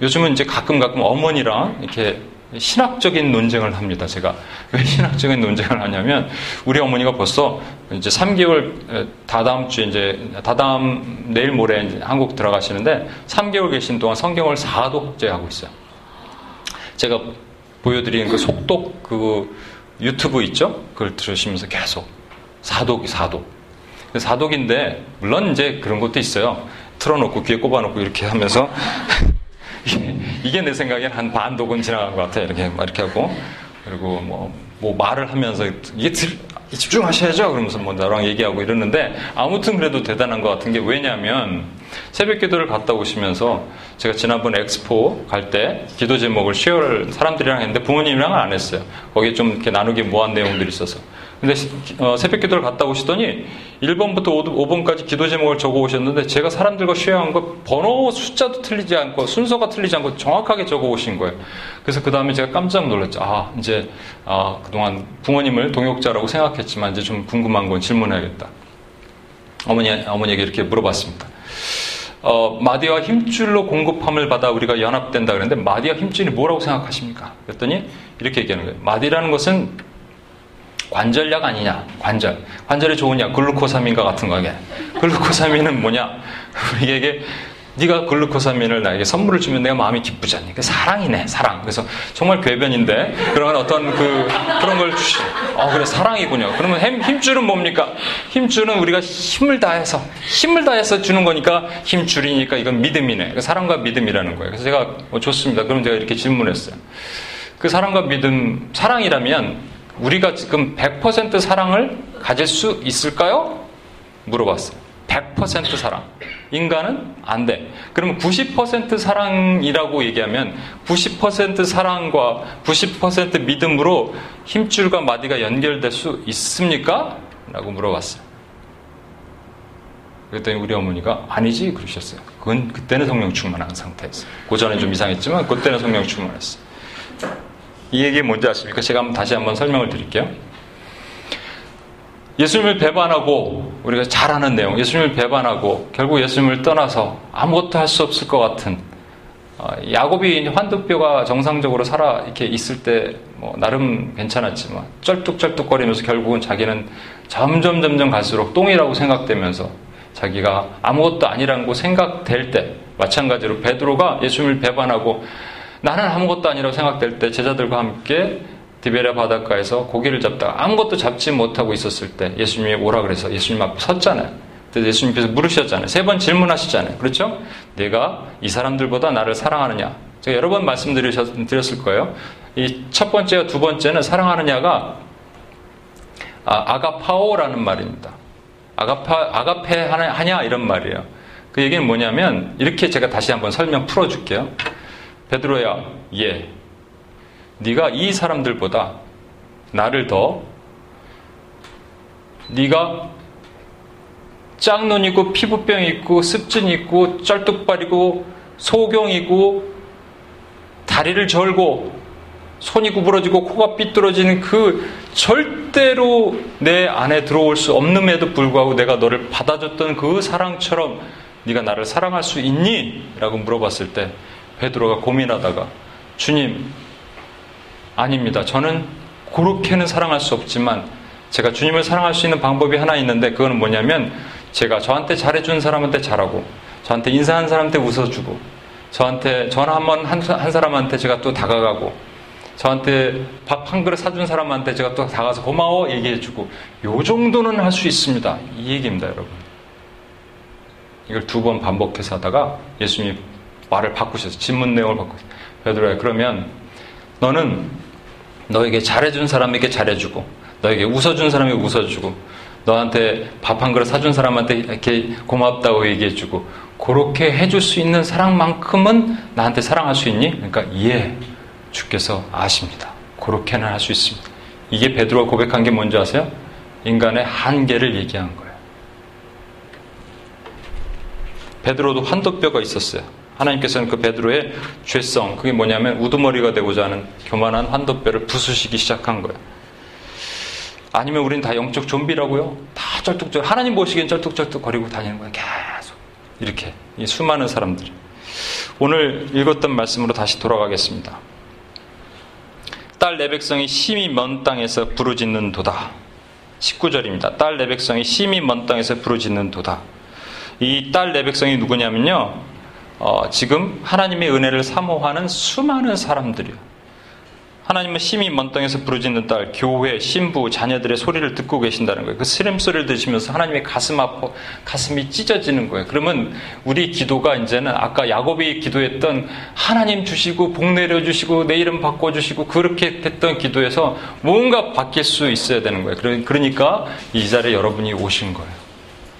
요즘은 이제 가끔 가끔 어머니랑 이렇게 신학적인 논쟁을 합니다. 제가 왜 신학적인 논쟁을 하냐면 우리 어머니가 벌써 이제 3개월 다다음 주에 이제 다다음 내일 모레 한국 들어가시는데 3개월 계신 동안 성경을 4독제 하고 있어요. 제가 보여드리는 그 속독 그 유튜브 있죠? 그걸 들으시면서 계속 사독이 사독. 사독인데 물론 이제 그런 것도 있어요. 틀어놓고 귀에 꼽아놓고 이렇게 하면서 이게 내 생각엔 한 반 독은 지나간 것 같아. 이렇게, 이렇게 하고. 그리고 뭐, 뭐 말을 하면서 이게 들, 집중하셔야죠. 그러면서 뭐 나랑 얘기하고 이러는데 아무튼 그래도 대단한 것 같은 게 왜냐면 새벽 기도를 갔다 오시면서 제가 지난번 엑스포 갈 때 기도 제목을 쉐어를 사람들이랑 했는데 부모님이랑은 안 했어요. 거기에 좀 이렇게 나누기 모한 내용들이 있어서. 근데 어, 새벽 기도를 갔다 오시더니 1번부터 5, 번까지 기도 제목을 적어 오셨는데 제가 사람들과 쉐어한 거 번호 숫자도 틀리지 않고 순서가 틀리지 않고 정확하게 적어 오신 거예요. 그래서 그 다음에 제가 깜짝 놀랐죠. 아, 이제 아, 그동안 부모님을 동역자라고 생각했지만 이제 좀 궁금한 건 질문해야겠다. 어머니, 어머니에게 이렇게 물어봤습니다. 어, 마디와 힘줄로 공급함을 받아 우리가 연합된다 그랬는데 마디와 힘줄이 뭐라고 생각하십니까? 그랬더니 이렇게 얘기하는 거예요. 마디라는 것은 관절약 아니냐? 관절. 관절에 좋으냐? 글루코사민과 같은 거게. 글루코사민은 뭐냐? 우리에게 네가 글루코사민을 나에게 선물을 주면 내가 마음이 기쁘지 않니? 그 사랑이네, 사랑. 그래서 정말 궤변인데 그런 어떤 그 그런 걸 주시. 어 그래 사랑이군요. 그러면 힘줄은 뭡니까? 힘줄은 우리가 힘을 다해서 힘을 다해서 주는 거니까 힘줄이니까 이건 믿음이네. 그 사랑과 믿음이라는 거예요. 그래서 제가 어, 좋습니다. 그럼 제가 이렇게 질문했어요. 그 사랑과 믿음, 사랑이라면 우리가 지금 100% 사랑을 가질 수 있을까요? 물어봤어요. 100% 사랑. 인간은 안 돼. 그러면 90% 사랑이라고 얘기하면 90% 사랑과 90% 믿음으로 힘줄과 마디가 연결될 수 있습니까? 라고 물어봤어요. 그랬더니 우리 어머니가 아니지 그러셨어요. 그건 그때는 성령 충만한 상태였어요. 고전에 좀 이상했지만 그때는 성령 충만했어요. 이 얘기 뭔지 아십니까? 제가 다시 한번 설명을 드릴게요. 예수님을 배반하고 우리가 잘 아는 내용, 예수님을 배반하고 결국 예수님을 떠나서 아무것도 할 수 없을 것 같은 어, 야곱이 환도뼈가 정상적으로 살아 이렇게 있을 때 뭐 나름 괜찮았지만 쩔뚝쩔뚝거리면서 결국은 자기는 점점 점점 갈수록 똥이라고 생각되면서 자기가 아무것도 아니라고 생각될 때 마찬가지로 베드로가 예수님을 배반하고 나는 아무것도 아니라고 생각될 때 제자들과 함께 디베레 바닷가에서 고기를 잡다가 아무것도 잡지 못하고 있었을 때 예수님이 오라 그래서 예수님 앞에 섰잖아요. 그래서 예수님께서 물으셨잖아요. 세 번 질문하시잖아요. 그렇죠? 내가 이 사람들보다 나를 사랑하느냐? 제가 여러 번 말씀드렸을 거예요. 이 첫 번째와 두 번째는 사랑하느냐가 아, 아가파오라는 말입니다. 아가파, 아가페 하냐 이런 말이에요. 그 얘기는 뭐냐면 이렇게 제가 다시 한번 설명 풀어줄게요. 베드로야, 예. 네가 이 사람들보다 나를 더 네가 짝눈 있고 피부병 있고 습진 있고 쩔뚝발이고 소경이고 다리를 절고 손이 구부러지고 코가 삐뚤어지는 그 절대로 내 안에 들어올 수 없음에도 불구하고 내가 너를 받아줬던 그 사랑처럼 네가 나를 사랑할 수 있니? 라고 물어봤을 때 베드로가 고민하다가 주님 아닙니다. 저는 그렇게는 사랑할 수 없지만 제가 주님을 사랑할 수 있는 방법이 하나 있는데 그거는 뭐냐면 제가 저한테 잘해준 사람한테 잘하고 저한테 인사한 사람한테 웃어주고 저한테 전화 한번 한, 한 사람한테 제가 또 다가가고 저한테 밥 한 그릇 사준 사람한테 제가 또 다가서 고마워 얘기해주고 요 정도는 할 수 있습니다. 이 얘기입니다, 여러분. 이걸 두 번 반복해서 하다가 예수님이 말을 바꾸셔서 질문 내용을 바꾸셔서 베드로야 그러면 너는 너에게 잘해준 사람에게 잘해주고 너에게 웃어준 사람에게 웃어주고 너한테 밥 한 그릇 사준 사람한테 이렇게 고맙다고 얘기해주고 그렇게 해줄 수 있는 사랑만큼은 나한테 사랑할 수 있니? 그러니까 예, 주께서 아십니다. 그렇게는 할 수 있습니다. 이게 베드로가 고백한 게 뭔지 아세요? 인간의 한계를 얘기한 거예요. 베드로도 한도뼈가 있었어요. 하나님께서는 그 베드로의 죄성, 그게 뭐냐면 우두머리가 되고자 하는 교만한 한도뼈를 부수시기 시작한 거예요. 아니면 우리는 다 영적 좀비라고요? 다 쩔뚝쩔, 하나님 보시기엔 쩔뚝쩔뚝 거리고 다니는 거예요. 계속. 이렇게. 이 수많은 사람들이. 오늘 읽었던 말씀으로 다시 돌아가겠습니다. 딸 내 백성이 심히 먼 땅에서 부르짖는 도다. 19절입니다. 딸 내 백성이 심히 먼 땅에서 부르짖는 도다. 이 딸 내 백성이 누구냐면요. 어, 지금 하나님의 은혜를 사모하는 수많은 사람들이요. 하나님은 심히 먼 땅에서 부르짖는 딸, 교회, 신부, 자녀들의 소리를 듣고 계신다는 거예요. 그 스렘 소리를 들으시면서 하나님의 가슴 아파, 가슴이 찢어지는 거예요. 그러면 우리 기도가 이제는 아까 야곱이 기도했던 하나님 주시고 복 내려주시고 내 이름 바꿔주시고 그렇게 됐던 기도에서 뭔가 바뀔 수 있어야 되는 거예요. 그러니까 이 자리에 여러분이 오신 거예요.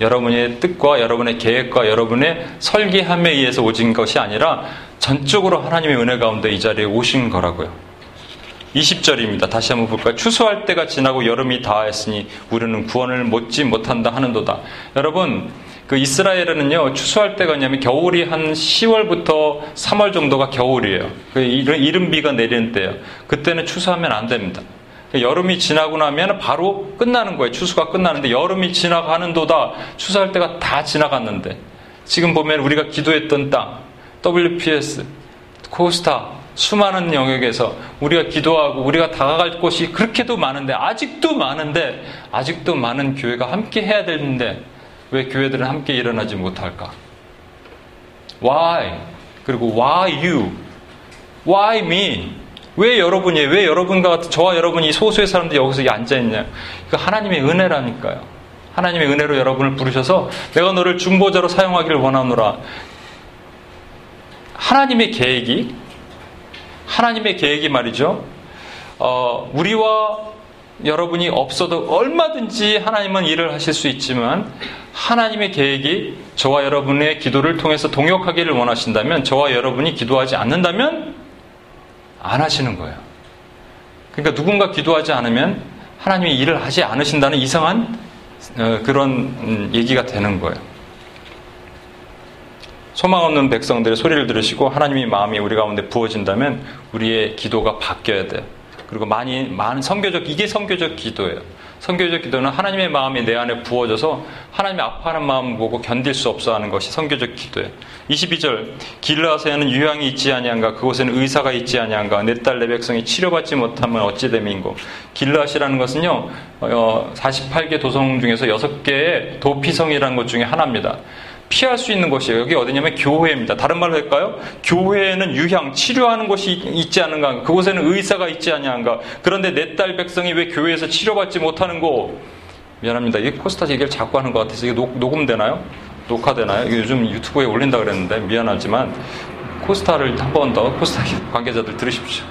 여러분의 뜻과 여러분의 계획과 여러분의 설계함에 의해서 오신 것이 아니라 전적으로 하나님의 은혜 가운데 이 자리에 오신 거라고요. 20절입니다. 다시 한번 볼까요? 추수할 때가 지나고 여름이 다하였으니 우리는 구원을 못지 못한다 하는도다. 여러분, 그 이스라엘에는요, 추수할 때가 뭐냐면 겨울이 한 10월부터 3월 정도가 겨울이에요. 그 이른비가 내리는 때예요. 그때는 추수하면 안 됩니다. 여름이 지나고 나면 바로 끝나는 거예요. 추수가 끝나는데 여름이 지나가는도다. 추수할 때가 다 지나갔는데 지금 보면 우리가 기도했던 땅, WPS, 코스타, 수많은 영역에서 우리가 기도하고 우리가 다가갈 곳이 그렇게도 많은데 아직도 많은데 아직도 많은 교회가 함께 해야 되는데 왜 교회들은 함께 일어나지 못할까? Why? 그리고 why you? Why me? 왜 여러분이 왜 여러분과 같은 저와 여러분이 소수의 사람들이 여기서 앉아 있냐? 그 하나님의 은혜라니까요. 하나님의 은혜로 여러분을 부르셔서 내가 너를 중보자로 사용하기를 원하노라. 하나님의 계획이 하나님의 계획이 말이죠. 어, 우리와 여러분이 없어도 얼마든지 하나님은 일을 하실 수 있지만 하나님의 계획이 저와 여러분의 기도를 통해서 동역하기를 원하신다면 저와 여러분이 기도하지 않는다면 안 하시는 거예요. 그러니까 누군가 기도하지 않으면 하나님이 일을 하지 않으신다는 이상한 어, 그런 음, 얘기가 되는 거예요. 소망 없는 백성들의 소리를 들으시고 하나님의 마음이 우리 가운데 부어진다면 우리의 기도가 바뀌어야 돼요. 그리고 많이 많은 성교적 이게 성교적 기도예요. 선교적 기도는 하나님의 마음이 내 안에 부어져서 하나님이 아파하는 마음 보고 견딜 수 없어 하는 것이 선교적 기도예요. 22절 길라세에는 유향이 있지 아니한가 그곳에는 의사가 있지 아니한가 내 딸 내 백성이 치료받지 못하면 어찌 됨인고 길라시라는 것은요 48개 어, 도성 중에서 6개의 도피성이라는 것 중에 하나입니다. 피할 수 있는 곳이에요. 여기 어디냐면 교회입니다. 다른 말로 할까요? 교회에는 유향, 치료하는 곳이 있지 않은가? 그곳에는 의사가 있지 않냐한가? 그런데 내 딸 백성이 왜 교회에서 치료받지 못하는 곳? 미안합니다. 이 포스터 얘기를 자꾸 하는 것 같아서 이게 녹, 녹음되나요? 녹화되나요? 이게 요즘 유튜브에 올린다 그랬는데 미안하지만 코스타를 한 번 더 코스타 관계자들 들으십시오.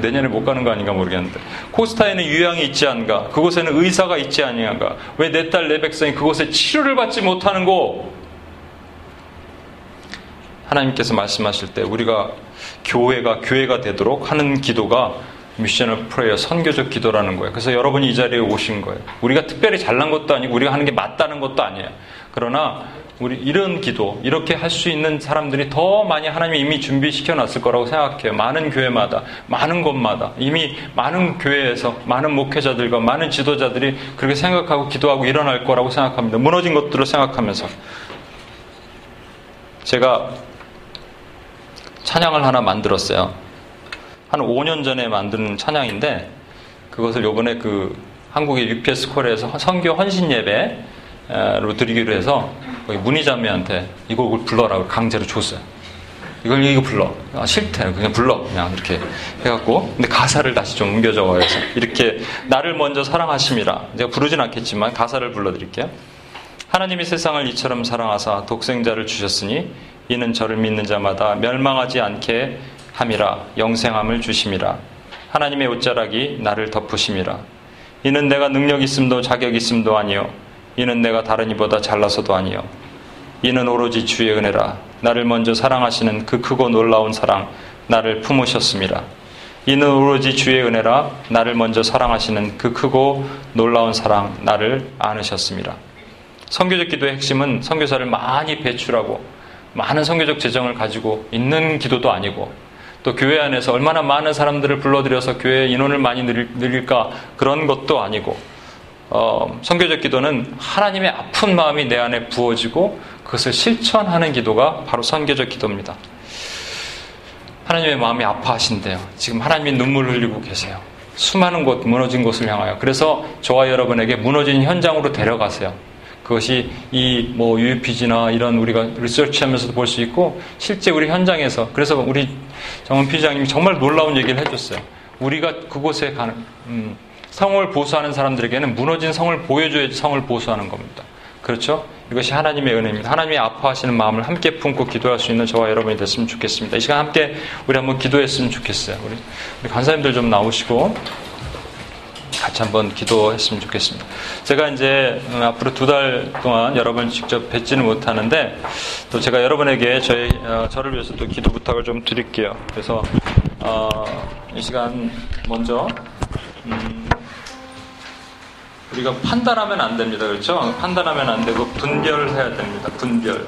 내년에 못 가는 거 아닌가 모르겠는데 코스타에는 유양이 있지 않은가 그곳에는 의사가 있지 아니한가 왜 내 딸 내 백성이 그곳에 치료를 받지 못하는 곳 하나님께서 말씀하실 때 우리가 교회가 교회가 되도록 하는 기도가 미셔널 프레이어 선교적 기도라는 거예요. 그래서 여러분이 이 자리에 오신 거예요. 우리가 특별히 잘난 것도 아니고 우리가 하는 게 맞다는 것도 아니에요. 그러나 우리 이런 기도 이렇게 할 수 있는 사람들이 더 많이 하나님이 이미 준비시켜 놨을 거라고 생각해요. 많은 교회마다 많은 곳마다 이미 많은 교회에서 많은 목회자들과 많은 지도자들이 그렇게 생각하고 기도하고 일어날 거라고 생각합니다. 무너진 것들을 생각하면서 제가 찬양을 하나 만들었어요. 한 5년 전에 만든 찬양인데 그것을 요번에 그 한국의 UPS 콜에서 선교 헌신 예배로 드리기로 해서 문희자매한테 이곡을 불러라고 강제로 줬어요. 이걸 이거 불러. 아, 싫대. 그냥 불러. 그냥 이렇게 해갖고. 근데 가사를 다시 좀 옮겨 적어서 이렇게 나를 먼저 사랑하심이라. 제가 부르진 않겠지만 가사를 불러드릴게요. 하나님이 세상을 이처럼 사랑하사 독생자를 주셨으니 이는 저를 믿는 자마다 멸망하지 않게 함이라 영생함을 주심이라. 하나님의 옷자락이 나를 덮으심이라. 이는 내가 능력 있음도 자격 있음도 아니요. 이는 내가 다른 이보다 잘나서도 아니요. 이는 오로지 주의 은혜라. 나를 먼저 사랑하시는 그 크고 놀라운 사랑 나를 품으셨습니다. 이는 오로지 주의 은혜라. 나를 먼저 사랑하시는 그 크고 놀라운 사랑 나를 안으셨습니다. 성교적 기도의 핵심은 성교사를 많이 배출하고 많은 성교적 재정을 가지고 있는 기도도 아니고 또 교회 안에서 얼마나 많은 사람들을 불러들여서 교회 인원을 많이 늘릴까 그런 것도 아니고 어, 성교적 기도는 하나님의 아픈 마음이 내 안에 부어지고 그것을 실천하는 기도가 바로 선교적 기도입니다. 하나님의 마음이 아파하신대요. 지금 하나님이 눈물 흘리고 계세요. 수많은 곳, 무너진 곳을 향하여. 그래서 저와 여러분에게 무너진 현장으로 데려가세요. 그것이 이 뭐 UPG나 이런 우리가 리서치하면서도 볼 수 있고 실제 우리 현장에서 그래서 우리 정원 피장님이 정말 놀라운 얘기를 해줬어요. 우리가 그곳에 가는 음, 성을 보수하는 사람들에게는 무너진 성을 보여줘야지 성을 보수하는 겁니다. 그렇죠? 이것이 하나님의 은혜입니다. 하나님이 아파하시는 마음을 함께 품고 기도할 수 있는 저와 여러분이 됐으면 좋겠습니다. 이 시간 함께 우리 한번 기도했으면 좋겠어요. 우리, 우리 간사님들 좀 나오시고 같이 한번 기도했으면 좋겠습니다. 제가 이제 음, 앞으로 두 달 동안 여러분 직접 뵙지는 못하는데 또 제가 여러분에게 저희 어, 저를 위해서 또 기도 부탁을 좀 드릴게요. 그래서 어, 이 시간 먼저 음, 우리가 판단하면 안 됩니다. 그렇죠? 판단하면 안 되고 분별해야 됩니다. 분별.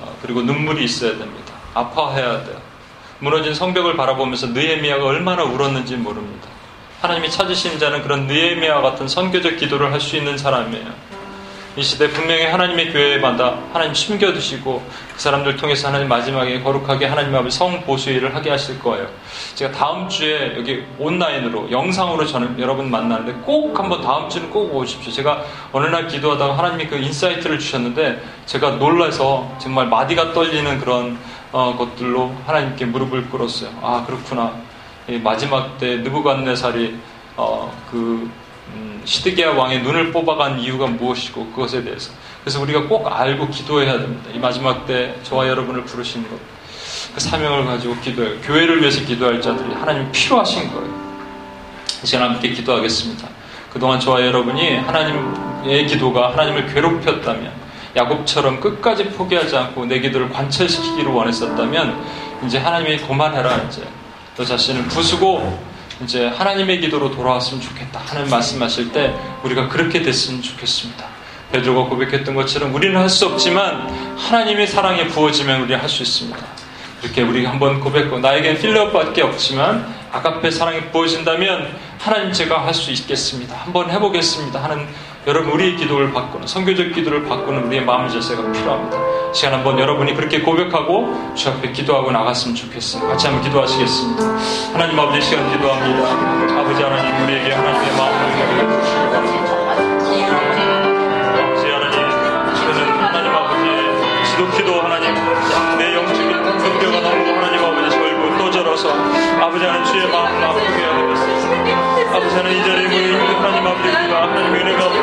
어, 그리고 눈물이 있어야 됩니다. 아파해야 돼요. 무너진 성벽을 바라보면서 느헤미야가 얼마나 울었는지 모릅니다. 하나님이 찾으신 자는 그런 느헤미야 같은 선교적 기도를 할 수 있는 사람이에요. 이 시대 분명히 하나님의 교회마다 하나님 숨겨두시고 그 사람들 통해서 하나님 마지막에 거룩하게 하나님 앞에 성 보수 일을 하게 하실 거예요. 제가 다음 주에 여기 온라인으로 영상으로 저는 여러분 만나는데 꼭 한번 다음 주는 꼭 오십시오. 제가 어느 날 기도하다가 하나님이 그 insight를 주셨는데 제가 놀라서 정말 마디가 떨리는 그런 어, 것들로 하나님께 무릎을 꿇었어요. 아 그렇구나. 마지막 때 느부갓네살이 어, 그 음, 시드기야 왕의 눈을 뽑아간 이유가 무엇이고 그것에 대해서 그래서 우리가 꼭 알고 기도해야 됩니다. 이 마지막 때 저와 여러분을 부르신 것, 그 사명을 가지고 기도해요. 교회를 위해서 기도할 자들이 하나님 필요하신 거예요. 이제 함께 기도하겠습니다. 그동안 저와 여러분이 하나님의 기도가 하나님을 괴롭혔다면 야곱처럼 끝까지 포기하지 않고 내 기도를 관철시키기를 원했었다면 이제 하나님이 그만해라 이제 너 자신을 부수고 이제 하나님의 기도로 돌아왔으면 좋겠다 하는 말씀하실 때 우리가 그렇게 됐으면 좋겠습니다. 베드로가 고백했던 것처럼 우리는 할 수 없지만 하나님의 사랑이 부어지면 우리 할 수 있습니다. 이렇게 우리가 한번 고백하고 나에겐 필러밖에 없지만 아가페 사랑이 부어진다면 하나님 제가 할 수 있겠습니다. 한번 해보겠습니다. 하는 여러분 우리의 기도를 바꾸는 성교적 기도를 바꾸는 우리의 마음 자세가 필요합니다. 시간 한번 여러분이 그렇게 고백하고 주 앞에 기도하고 나갔으면 좋겠어요. 같이 한번 기도하시겠습니다. 하나님 아버지 시간 기도합니다. 아버지 하나님 우리에게 하나님의 마음을 아버지 하나님 저는 하나님 아버지 지독히도 하나님 내 영적인 분별가 너무 하나님 아버지 절고 또 절어서 아버지 하나님 주의 마음을 아프게. 아버지 하나님 이 자리에 모인 하나님 아버지 우리가 하나님 은혜가 우리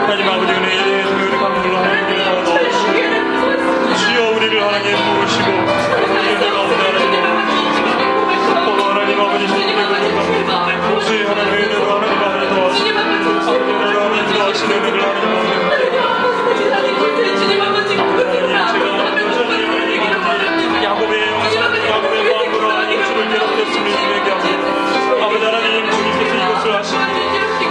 하나님 아버지 은혜에 우리 감물로 하나님께 넣어주시고 주여 우리를 하나님 부으시고 우리 가운데 하나님 또 하나님 아버지 주님의 은혜가 주의 하나님 은혜로 하나님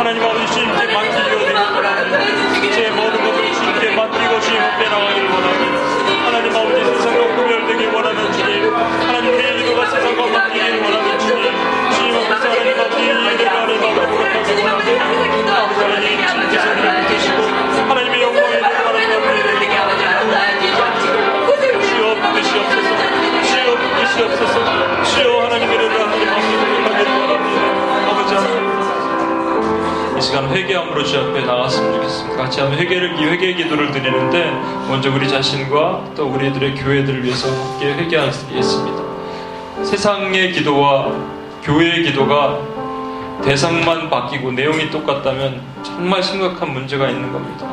하나님 아버지 주님께 맡기기를 원합니다 제 모든 것을 주님께 맡기고 주님 앞에 나가기를 원합니다 하나님 아버지 세상과 구별되기 원하는 주님 하나님 내 기도가 세상과 맡기기를 원하는 주님 회개 기도를 드리는데 먼저 우리 자신과 또 우리들의 교회들을 위해서 함께 회개하겠습니다. 세상의 기도와 교회의 기도가 대상만 바뀌고 내용이 똑같다면 정말 심각한 문제가 있는 겁니다.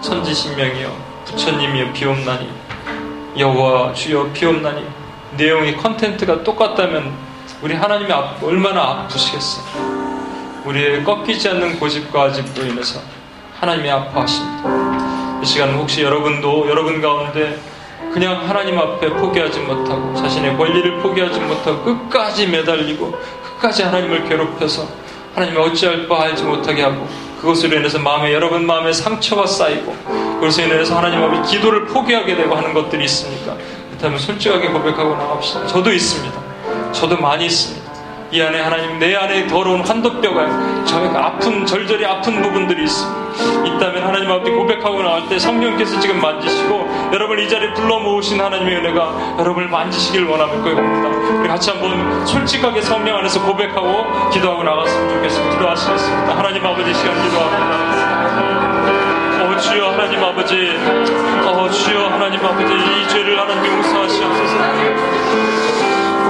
천지신명이여 부처님이여 비옵나니 여호와 주여 비옵나니 내용이 컨텐트가 똑같다면 우리 하나님이 얼마나 아프시겠어요. 우리의 꺾이지 않는 고집과 아집으로 인해서 하나님이 아파하십니다. 이 시간 혹시 여러분도 여러분 가운데 그냥 하나님 앞에 포기하지 못하고 자신의 권리를 포기하지 못하고 끝까지 매달리고 끝까지 하나님을 괴롭혀서 하나님이 어찌할 바 알지 못하게 하고 그것으로 인해서 마음에 여러분 마음에 상처가 쌓이고 그것으로 인해서 하나님 앞에 기도를 포기하게 되고 하는 것들이 있습니까? 그렇다면 솔직하게 고백하고 나갑시다. 저도 있습니다. 저도 많이 있습니다. 이 안에 하나님 내 안에 더러운 환도뼈가 저희가 아픈 절절히 아픈 부분들이 있습니다. 있다면 하나님 앞에 고백하고 나올 때 성령께서 지금 만지시고 여러분 이 자리에 불러 모으신 하나님의 은혜가 여러분을 만지시길 원하는 거입니다. 우리 같이 한번 솔직하게 성령 안에서 고백하고 기도하고 나갔으면 좋겠습니다. 기도하시겠습니다. 하나님 아버지 시간 기도합니다. 어 주여 하나님 아버지 어 주여 하나님 아버지 이 죄를 하나님 용서하시옵소서.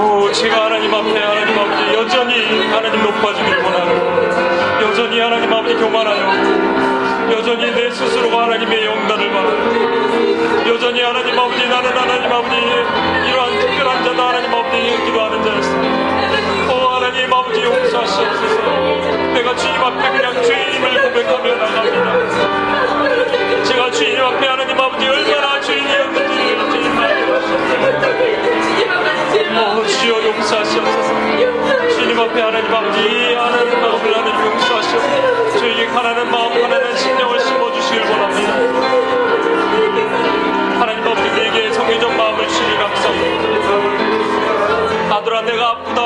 오, 제가 하나님 앞에 하나님 아버지 여전히 하나님 높아지길 원하고 여전히 하나님 아버지 교만하여 여전히 내 스스로가 하나님의 영단을 바라고 여전히 하나님 아버지 나는 하나님 아버지 이러한 특별한 자다 하나님 아버지 기도하는 자였습니다. 오 하나님 아버지 용서하시옵소서 내가 주님 앞에 그냥 죄인임을 고백하며 나갑니다. 제가 주님 앞에 하나님 아버지 얼마나 죄인이었는지 주님 어, 주여 용서하시옵소서. 주님 앞에 하나님 아버지 하나님 마음을 하나님 용서하시옵소서. 저에게 가난한 마음 가난한 심령을 심어주시길 원합니다. 하나님 아버지 내게 성의적 마음을 주니 감사합니다. 아들아 내가 아프다.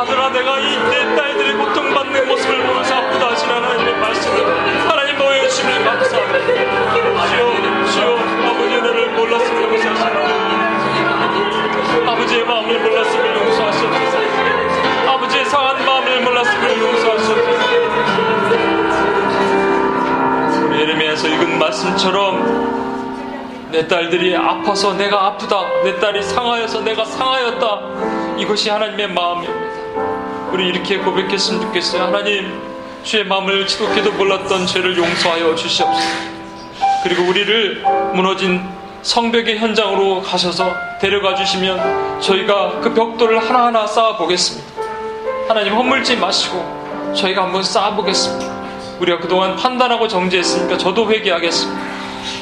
아들아 내가 이 내 딸들이 고통받는 모습을 보면서 아프다 하시는 하나님의 말씀을 하나님 보여주시길 감사합니다. 주여 주여 아버지 은혜를 몰랐으면 용서하시옵소서 아버지의 마음을 몰랐음을 용서하시옵소서. 아버지의 상한 마음을 몰랐음을 용서하시옵소서. 우리 예레미야에서 읽은 말씀처럼 내 딸들이 아파서 내가 아프다. 내 딸이 상하여서 내가 상하였다. 이것이 하나님의 마음입니다. 우리 이렇게 고백했으면 좋겠어요. 하나님 주의 마음을 지독히도 몰랐던 죄를 용서하여 주시옵소서. 그리고 우리를 무너진 성벽의 현장으로 가셔서 데려가 주시면 저희가 그 벽돌을 하나하나 쌓아 보겠습니다. 하나님 허물지 마시고 저희가 한번 쌓아 보겠습니다. 우리가 그동안 판단하고 정지했으니까 저도 회개하겠습니다.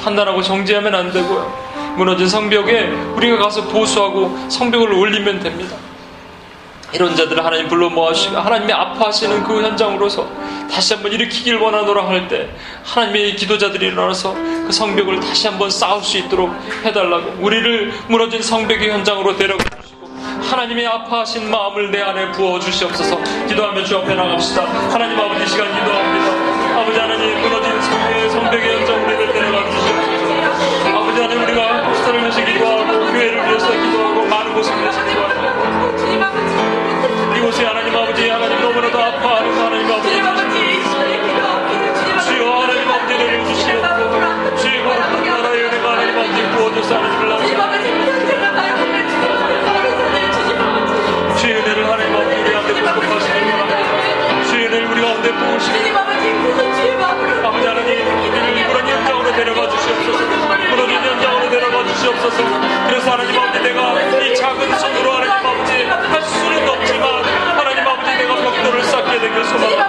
판단하고 정지하면 안 되고요. 무너진 성벽에 우리가 가서 보수하고 성벽을 올리면 됩니다. 이런 자들을 하나님 불러 모아주시고 하나님이 아파하시는 그 현장으로서 다시 한번 일으키길 원하노라 할 때 하나님의 기도자들이 일어나서 그 성벽을 다시 한번 쌓을 수 있도록 해달라고 우리를 무너진 성벽의 현장으로 데려가 주시고 하나님의 아파하신 마음을 내 안에 부어 주시옵소서. 기도하며 주 앞에 나갑시다. 하나님 아버지 시간 기도합니다. 아버지 하나님 무너진 성벽의, 성벽의 현장 우리를 데려가 주시옵소서. 아버지 하나님 우리가 호스터를 위해서 기도하고 교회를 위해서 기도하고 많은 곳을 위해서 기도하고. 이곳에 하나님 아버지 하나님 너무나도 아파하는 하나님 아버지 주의 은혜를 하나님 아버지 우리 가운데 부족하시길 바랍니다. 주의 은혜를 우리 가운데 부으시길 아버지 하나님 우리를 그런 현장으로 데려가 주시옵소서. 무너진 현장으로 데려가 주시옵소서. 그래서 하나님 아버지 내가 이 작은 손으로 하나님 아버지 할 수는 없지만 하나님 아버지 내가 벽돌을 쌓게 되길 소망합니다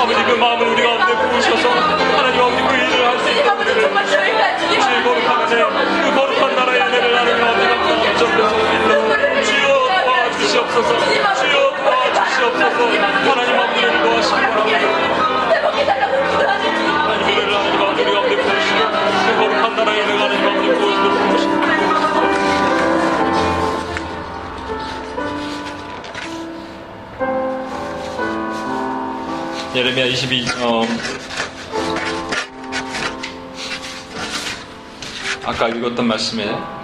아버지 그 마음을 우리 가운데 부으셔서 하나님 아버지 그 일을 할 수 있도록 주의 거룩한 은혜 그 거룩한 나라의 은혜를 하나님 아버지 감사합니다 주여 주시옵소서 주여 도와주시옵소서. 하나님 아버지를 도와시기 바랍니다. 예레미야 22, 어, 아까 읽었던 말씀에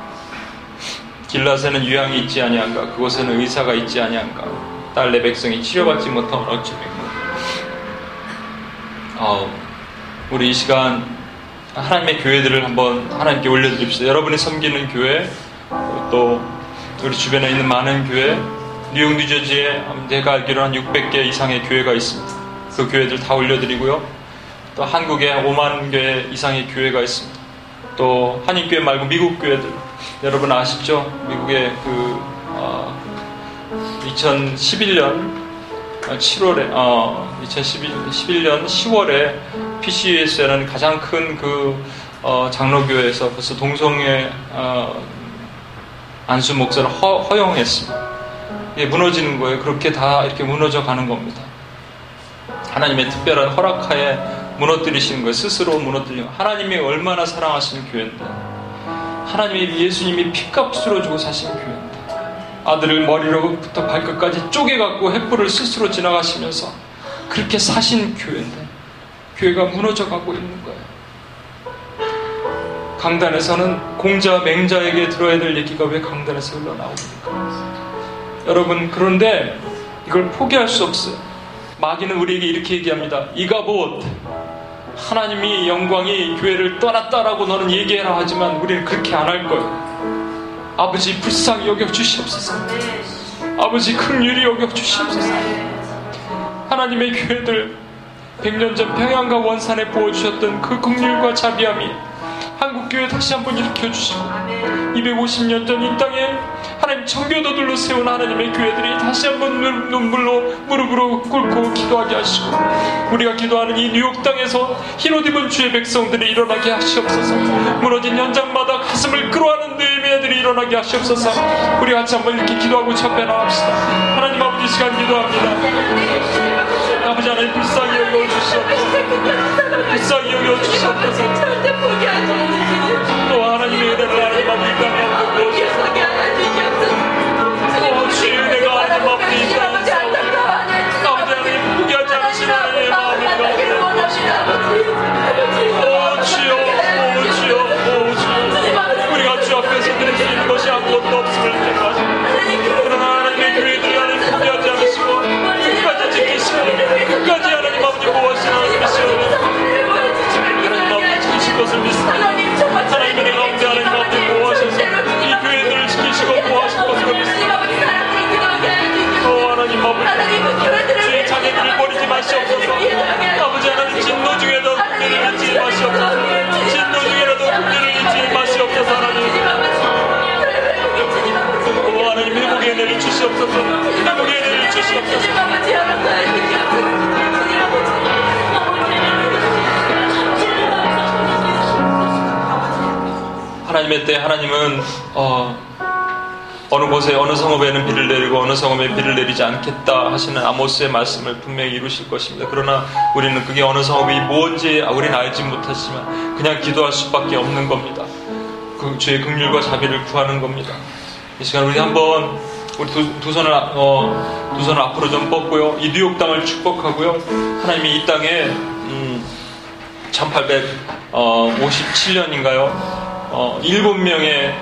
길라에는 유향이 있지 아니한가? 그곳에는 의사가 있지 아니한가? 딸 내 백성이 치료받지 못하면 어찌겠고? 어, 우리 이 시간 하나님의 교회들을 한번 하나님께 올려드립시다. 여러분이 섬기는 교회 또 우리 주변에 있는 많은 교회 뉴욕 뉴저지에 내가 알기로 한 600개 이상의 교회가 있습니다. 그 교회들 다 올려드리고요. 또 한국에 5만 개 이상의 교회가 있습니다. 또 한인교회 말고 미국 교회들 여러분 아시죠? 미국의 그 어, 2011년 7월에 어, 2011년 10월에 PCUS라는 가장 큰그 어, 장로교회에서 벌써 동성애 어, 안수 목사를 허, 허용했습니다. 이게 무너지는 거예요. 그렇게 다 이렇게 무너져 가는 겁니다. 하나님의 특별한 허락하에 무너뜨리시는 거예요. 스스로 무너뜨리는 거예요. 하나님이 얼마나 사랑하시는 교회인데 하나님의 예수님이 피값으로 주고 사신 교회인데 아들을 머리로부터 발끝까지 쪼개갖고 횃불을 스스로 지나가시면서 그렇게 사신 교회인데 교회가 무너져가고 있는 거예요. 강단에서는 공자, 맹자에게 들어야 될 얘기가 왜 강단에서 흘러나옵니까? 여러분 그런데 이걸 포기할 수 없어요. 마귀는 우리에게 이렇게 얘기합니다. 이가 봇 하나님이 영광이 교회를 떠났다라고 너는 얘기해라 하지만 우리는 그렇게 안 할 거예요. 아버지 불쌍히 여겨 주시옵소서. 아버지 극률이 여겨 주시옵소서. 하나님의 교회들 100년 전 평양과 원산에 부어주셨던 그 극률과 자비함이 한국교회 다시 한번 일으켜 주시고 250년 전 이 땅에 하나님 청교도들로 세운 하나님의 교회들이 다시 한번 눈물로 무릎으로 꿇고 기도하게 하시고 우리가 기도하는 이 뉴욕 땅에서 흰옷 입은 주의 백성들이 일어나게 하시옵소서. 무너진 현장마다 가슴을 끌어안는 내매들이 일어나게 하시옵소서. 우리 같이 한번 이렇게 기도하고 참배 나갑시다. 하나님 아버지 시간 기도합니다 아버지 하나님 불쌍히 불쌍히 아버지 이 땅에 아버지 하나님 포기하지 않으시는 하나님의 마음을 오 주여 우리가 주 앞에서 드릴 수 있는 것이 아무것도 기 것을 믿습니다 하나님의 내 가운데 보호하셔서 이 교회들을 지키시고 보호하실 것을 믿습니다 오 하나님 아버지 주의 자녀들을 버리지 마시옵소서 아버지 하나님 진노 중에도 국민을 잊지 마시옵소서 진노 중에라도 국민을 잊지 마시옵소서 하나님 오 하나님 회복의 은혜를 주시옵소서 회복의 은혜를 주시옵소서 하나님의 때 하나님은 어, 어느 곳에 어느 성읍에는 비를 내리고 어느 성읍에 비를 내리지 않겠다 하시는 아모스의 말씀을 분명히 이루실 것입니다. 그러나 우리는 그게 어느 성읍이 뭔지 우리는 알지 못하지만 그냥 기도할 수밖에 없는 겁니다. 그 주의 긍휼과 자비를 구하는 겁니다. 이 시간 우리 한번 우리 두, 두 손을 어, 두 손을 앞으로 좀 뻗고요. 이 뉴욕 땅을 축복하고요. 하나님이 이 땅에 음, 1857년인가요? 어, 7명의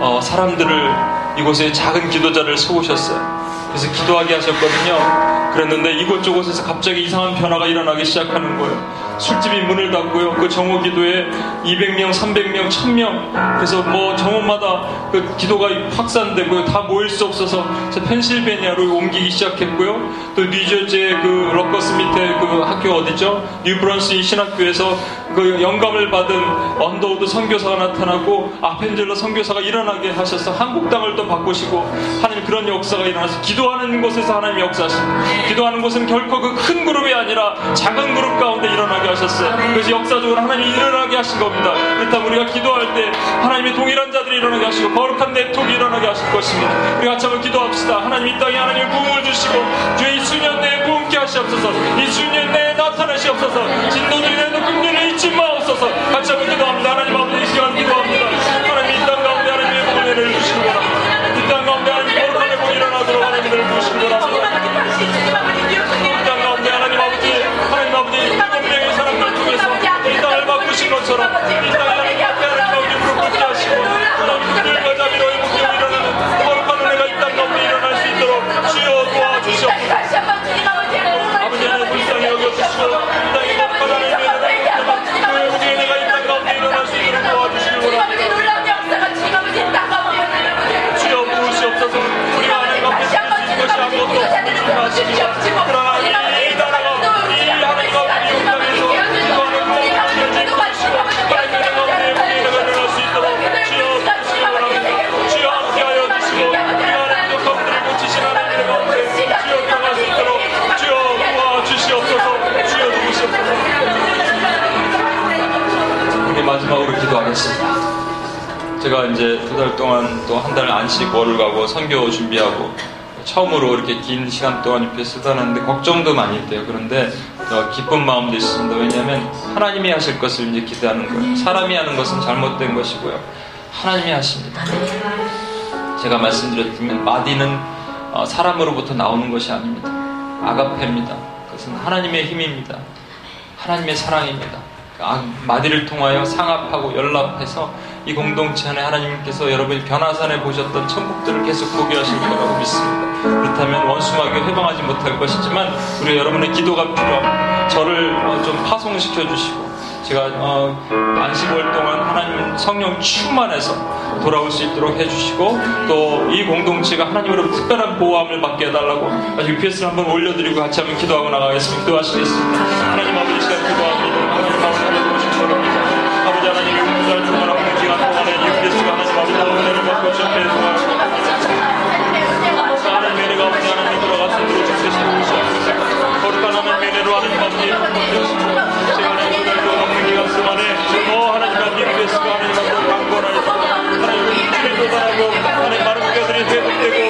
어, 사람들을 이곳에 작은 기도자를 세우셨어요. 그래서 기도하게 하셨거든요. 그랬는데 이곳저곳에서 갑자기 이상한 변화가 일어나기 시작하는 거예요. 술집이 문을 닫고요. 그 정오 기도에 200명, 300명, 1000명. 그래서 뭐 정오마다 그 기도가 확산되고요. 다 모일 수 없어서 펜실베니아로 옮기기 시작했고요. 또 뉴저지의 그 럭커스 밑에 그 학교 어디죠? 뉴브런스 신학교에서 그 영감을 받은 언더우드 선교사가 나타나고 아펜젤러 선교사가 일어나게 하셔서 한국 땅을 또 바꾸시고 하나님 그런 역사가 일어나서 기도하는 곳에서 하나님 역사하시고 기도하는 곳은 결코 그 큰 그룹이 아니라 작은 그룹 가운데 일어나게 하셨어요. 그래서 역사적으로 하나님이 일어나게 하신 겁니다. 그렇다면 우리가 기도할 때 하나님의 동일한 자들이 일어나게 하시고 거룩한 내통이 일어나게 하실 것입니다. 우리 같이 한번 기도합시다. 하나님 이 땅에 하나님의 부흥을 주시고 주의 이 수년 내에 부흥케 하시옵소서 이 수년 내에 나타나시옵소서 진노들이라도 긍휼을 잊지 마옵소서 같이 한번 기도합니다. 하나님 아버지 이 시간 기도합니다. 하나님 이 땅 가운데 하나님의 부흥을 주시기 바랍니다. 이 땅 가운데 하나님 거룩한 내복 일어나도록 하나님을 부시기 바랍니다. 주신 것처럼 이 땅에 하나님 가운데 부르게 하시고 하나님과 자비로의 목적을 일어나는 거룩한 은혜가 이 땅 가운데 일어날 수 있도록 주여 도와주시옵소서 두 달 동안 또 한 달 안식 월을 가고 선교 준비하고 처음으로 이렇게 긴 시간 동안 옆에 쓰다는데 걱정도 많이 돼요. 그런데 기쁜 마음도 있습니다. 왜냐하면 하나님이 하실 것을 이제 기대하는 거예요. 사람이 하는 것은 잘못된 것이고요. 하나님이 하십니다. 제가 말씀드렸지만 마디는 어, 사람으로부터 나오는 것이 아닙니다. 아가페입니다. 그것은 하나님의 힘입니다. 하나님의 사랑입니다. 아, 마디를 통하여 상합하고 연락해서 이 공동체 안에 하나님께서 여러분이 변화산에 보셨던 천국들을 계속 보게 하실 거라고 믿습니다. 그렇다면 원수마귀 회방하지 못할 것이지만 우리 여러분의 기도가 필요합니다. 저를 어, 좀 파송시켜 주시고 제가 어, 안식월 동안 하나님 성령 충만해서 돌아올 수 있도록 해주시고 또 이 공동체가 하나님으로 특별한 보호함을 받게 해달라고 UPS를 한번 올려드리고 같이 한번 기도하고 나가겠습니다. 기도하시겠습니다. 하나님 아버지 시간 기도합니다. 은혜로 하나님 아버지 제가 기간 동안에 어 하나님 아버지 UPS가 하나님 아버지 강권하여서 하나님 주님 도달하고 하나님 많은 교들이 회복되고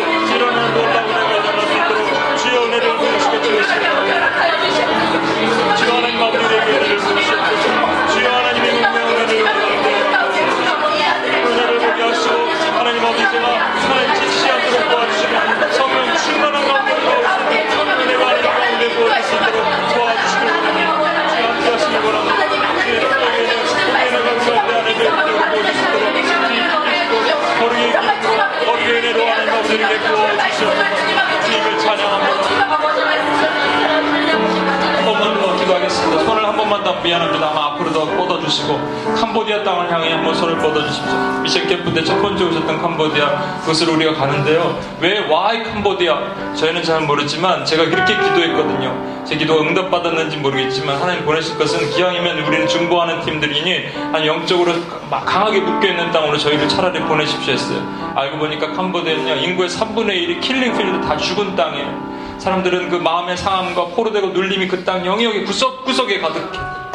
한 번만 더 미안합니다. 아마 앞으로 더 뻗어주시고 캄보디아 땅을 향해 한번 손을 뻗어주십시오. 미션 캠프 때 첫 번째 오셨던 캄보디아 그것으로 우리가 가는데요. 왜 why 캄보디아? 저희는 잘 모르지만 제가 그렇게 기도했거든요. 제 기도가 응답받았는지 모르겠지만 하나님 보내실 것은 기왕이면 우리는 중보하는 팀들이니 한 영적으로 강하게 묶여있는 땅으로 저희를 차라리 보내십시오 했어요. 알고 보니까 캄보디아는요. 인구의 3분의 1이 킬링필드 다 죽은 땅이에요. 사람들은 그 마음의 상함과 포로되고 눌림이 그 땅 영역의 구석구석에 가득해.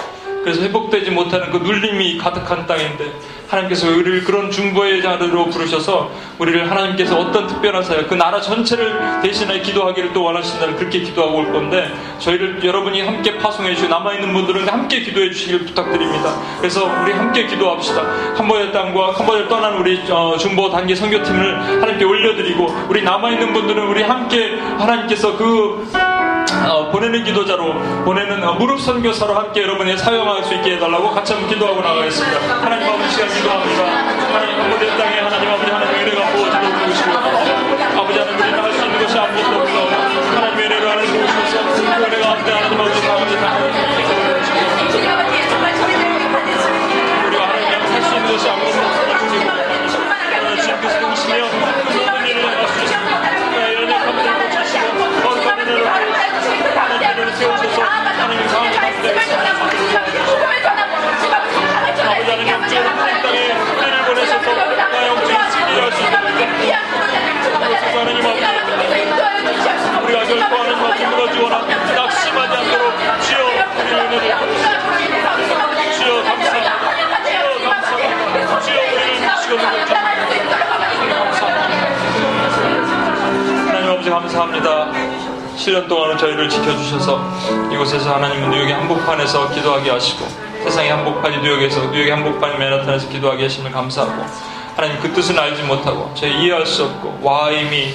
그래서 회복되지 못하는 그 눌림이 가득한 땅인데 하나님께서 우리를 그런 중보의 자리로 부르셔서 우리를 하나님께서 어떤 특별한 사역, 그 나라 전체를 대신하여 기도하기를 또 원하신다면 그렇게 기도하고 올 건데 저희를 여러분이 함께 파송해 주시고 남아있는 분들은 함께 기도해 주시길 부탁드립니다. 그래서 우리 함께 기도합시다. 캄보디아 땅과 캄보디아를 떠난 우리 어, 중보 단계 선교팀을 하나님께 올려드리고 우리 남아있는 분들은 우리 함께 하나님께서 그 어, 보내는 기도자로 보내는 어, 무릎 선교사로 함께 여러분이 사용할 수 있게 해달라고 같이 한번 기도하고 나가겠습니다. 하나님 아버지 시간 기도합니다. 하나님 캄보디아 땅에 하나님 아버지 하나님 은혜가 부어 저희를 지켜주셔서 이곳에서 하나님은 뉴욕의 한복판에서 기도하게 하시고 세상의 한복판이 뉴욕에서 뉴욕의 한복판이 맨하탄에서 기도하게 하시면 감사하고 하나님 그 뜻은 알지 못하고 저희 이해할 수 없고 와임이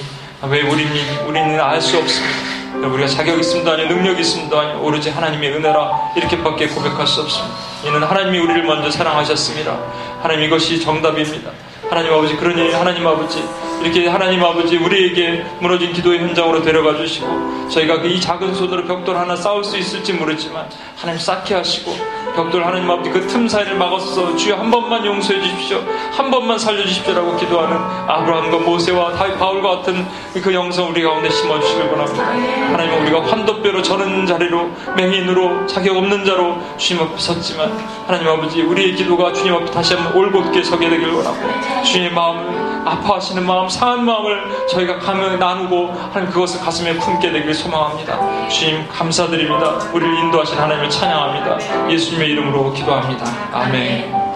왜 우리는 우리는 알 수 없습니다. 우리가 자격 있습니다 아니 능력 있습니다 아니 오로지 하나님의 은혜라 이렇게밖에 고백할 수 없습니다. 이는 하나님이 우리를 먼저 사랑하셨습니다. 하나님 이것이 정답입니다. 하나님 아버지 그러니 하나님 아버지 이렇게 하나님 아버지 우리에게 무너진 기도의 현장으로 데려가 주시고 저희가 이 작은 손으로 벽돌 하나 쌓을 수 있을지 모르지만 하나님 쌓게 하시고 벽돌 하나님 아버지 그 틈 사이를 막아서 주여 한 번만 용서해 주십시오. 한 번만 살려 주십시오라고 기도하는 아브라함과 모세와 바울과 같은 그 영성 우리 가운데 심어 주시길 원합니다. 하나님 우리가 환도뼈로 저는 자리로 맹인으로 자격 없는 자로 주님 앞에 섰지만 하나님 아버지 우리의 기도가 주님 앞에 다시 한번 올곧게 서게 되길 원하고 주님의 마음을 아파하시는 마음 상한 마음을 저희가 가면 나누고 하나님 그것을 가슴에 품게 되길 소망합니다. 주님 감사드립니다. 우리를 인도하신 하나님을 찬양합니다. 예수님의 이름으로 기도합니다. 아멘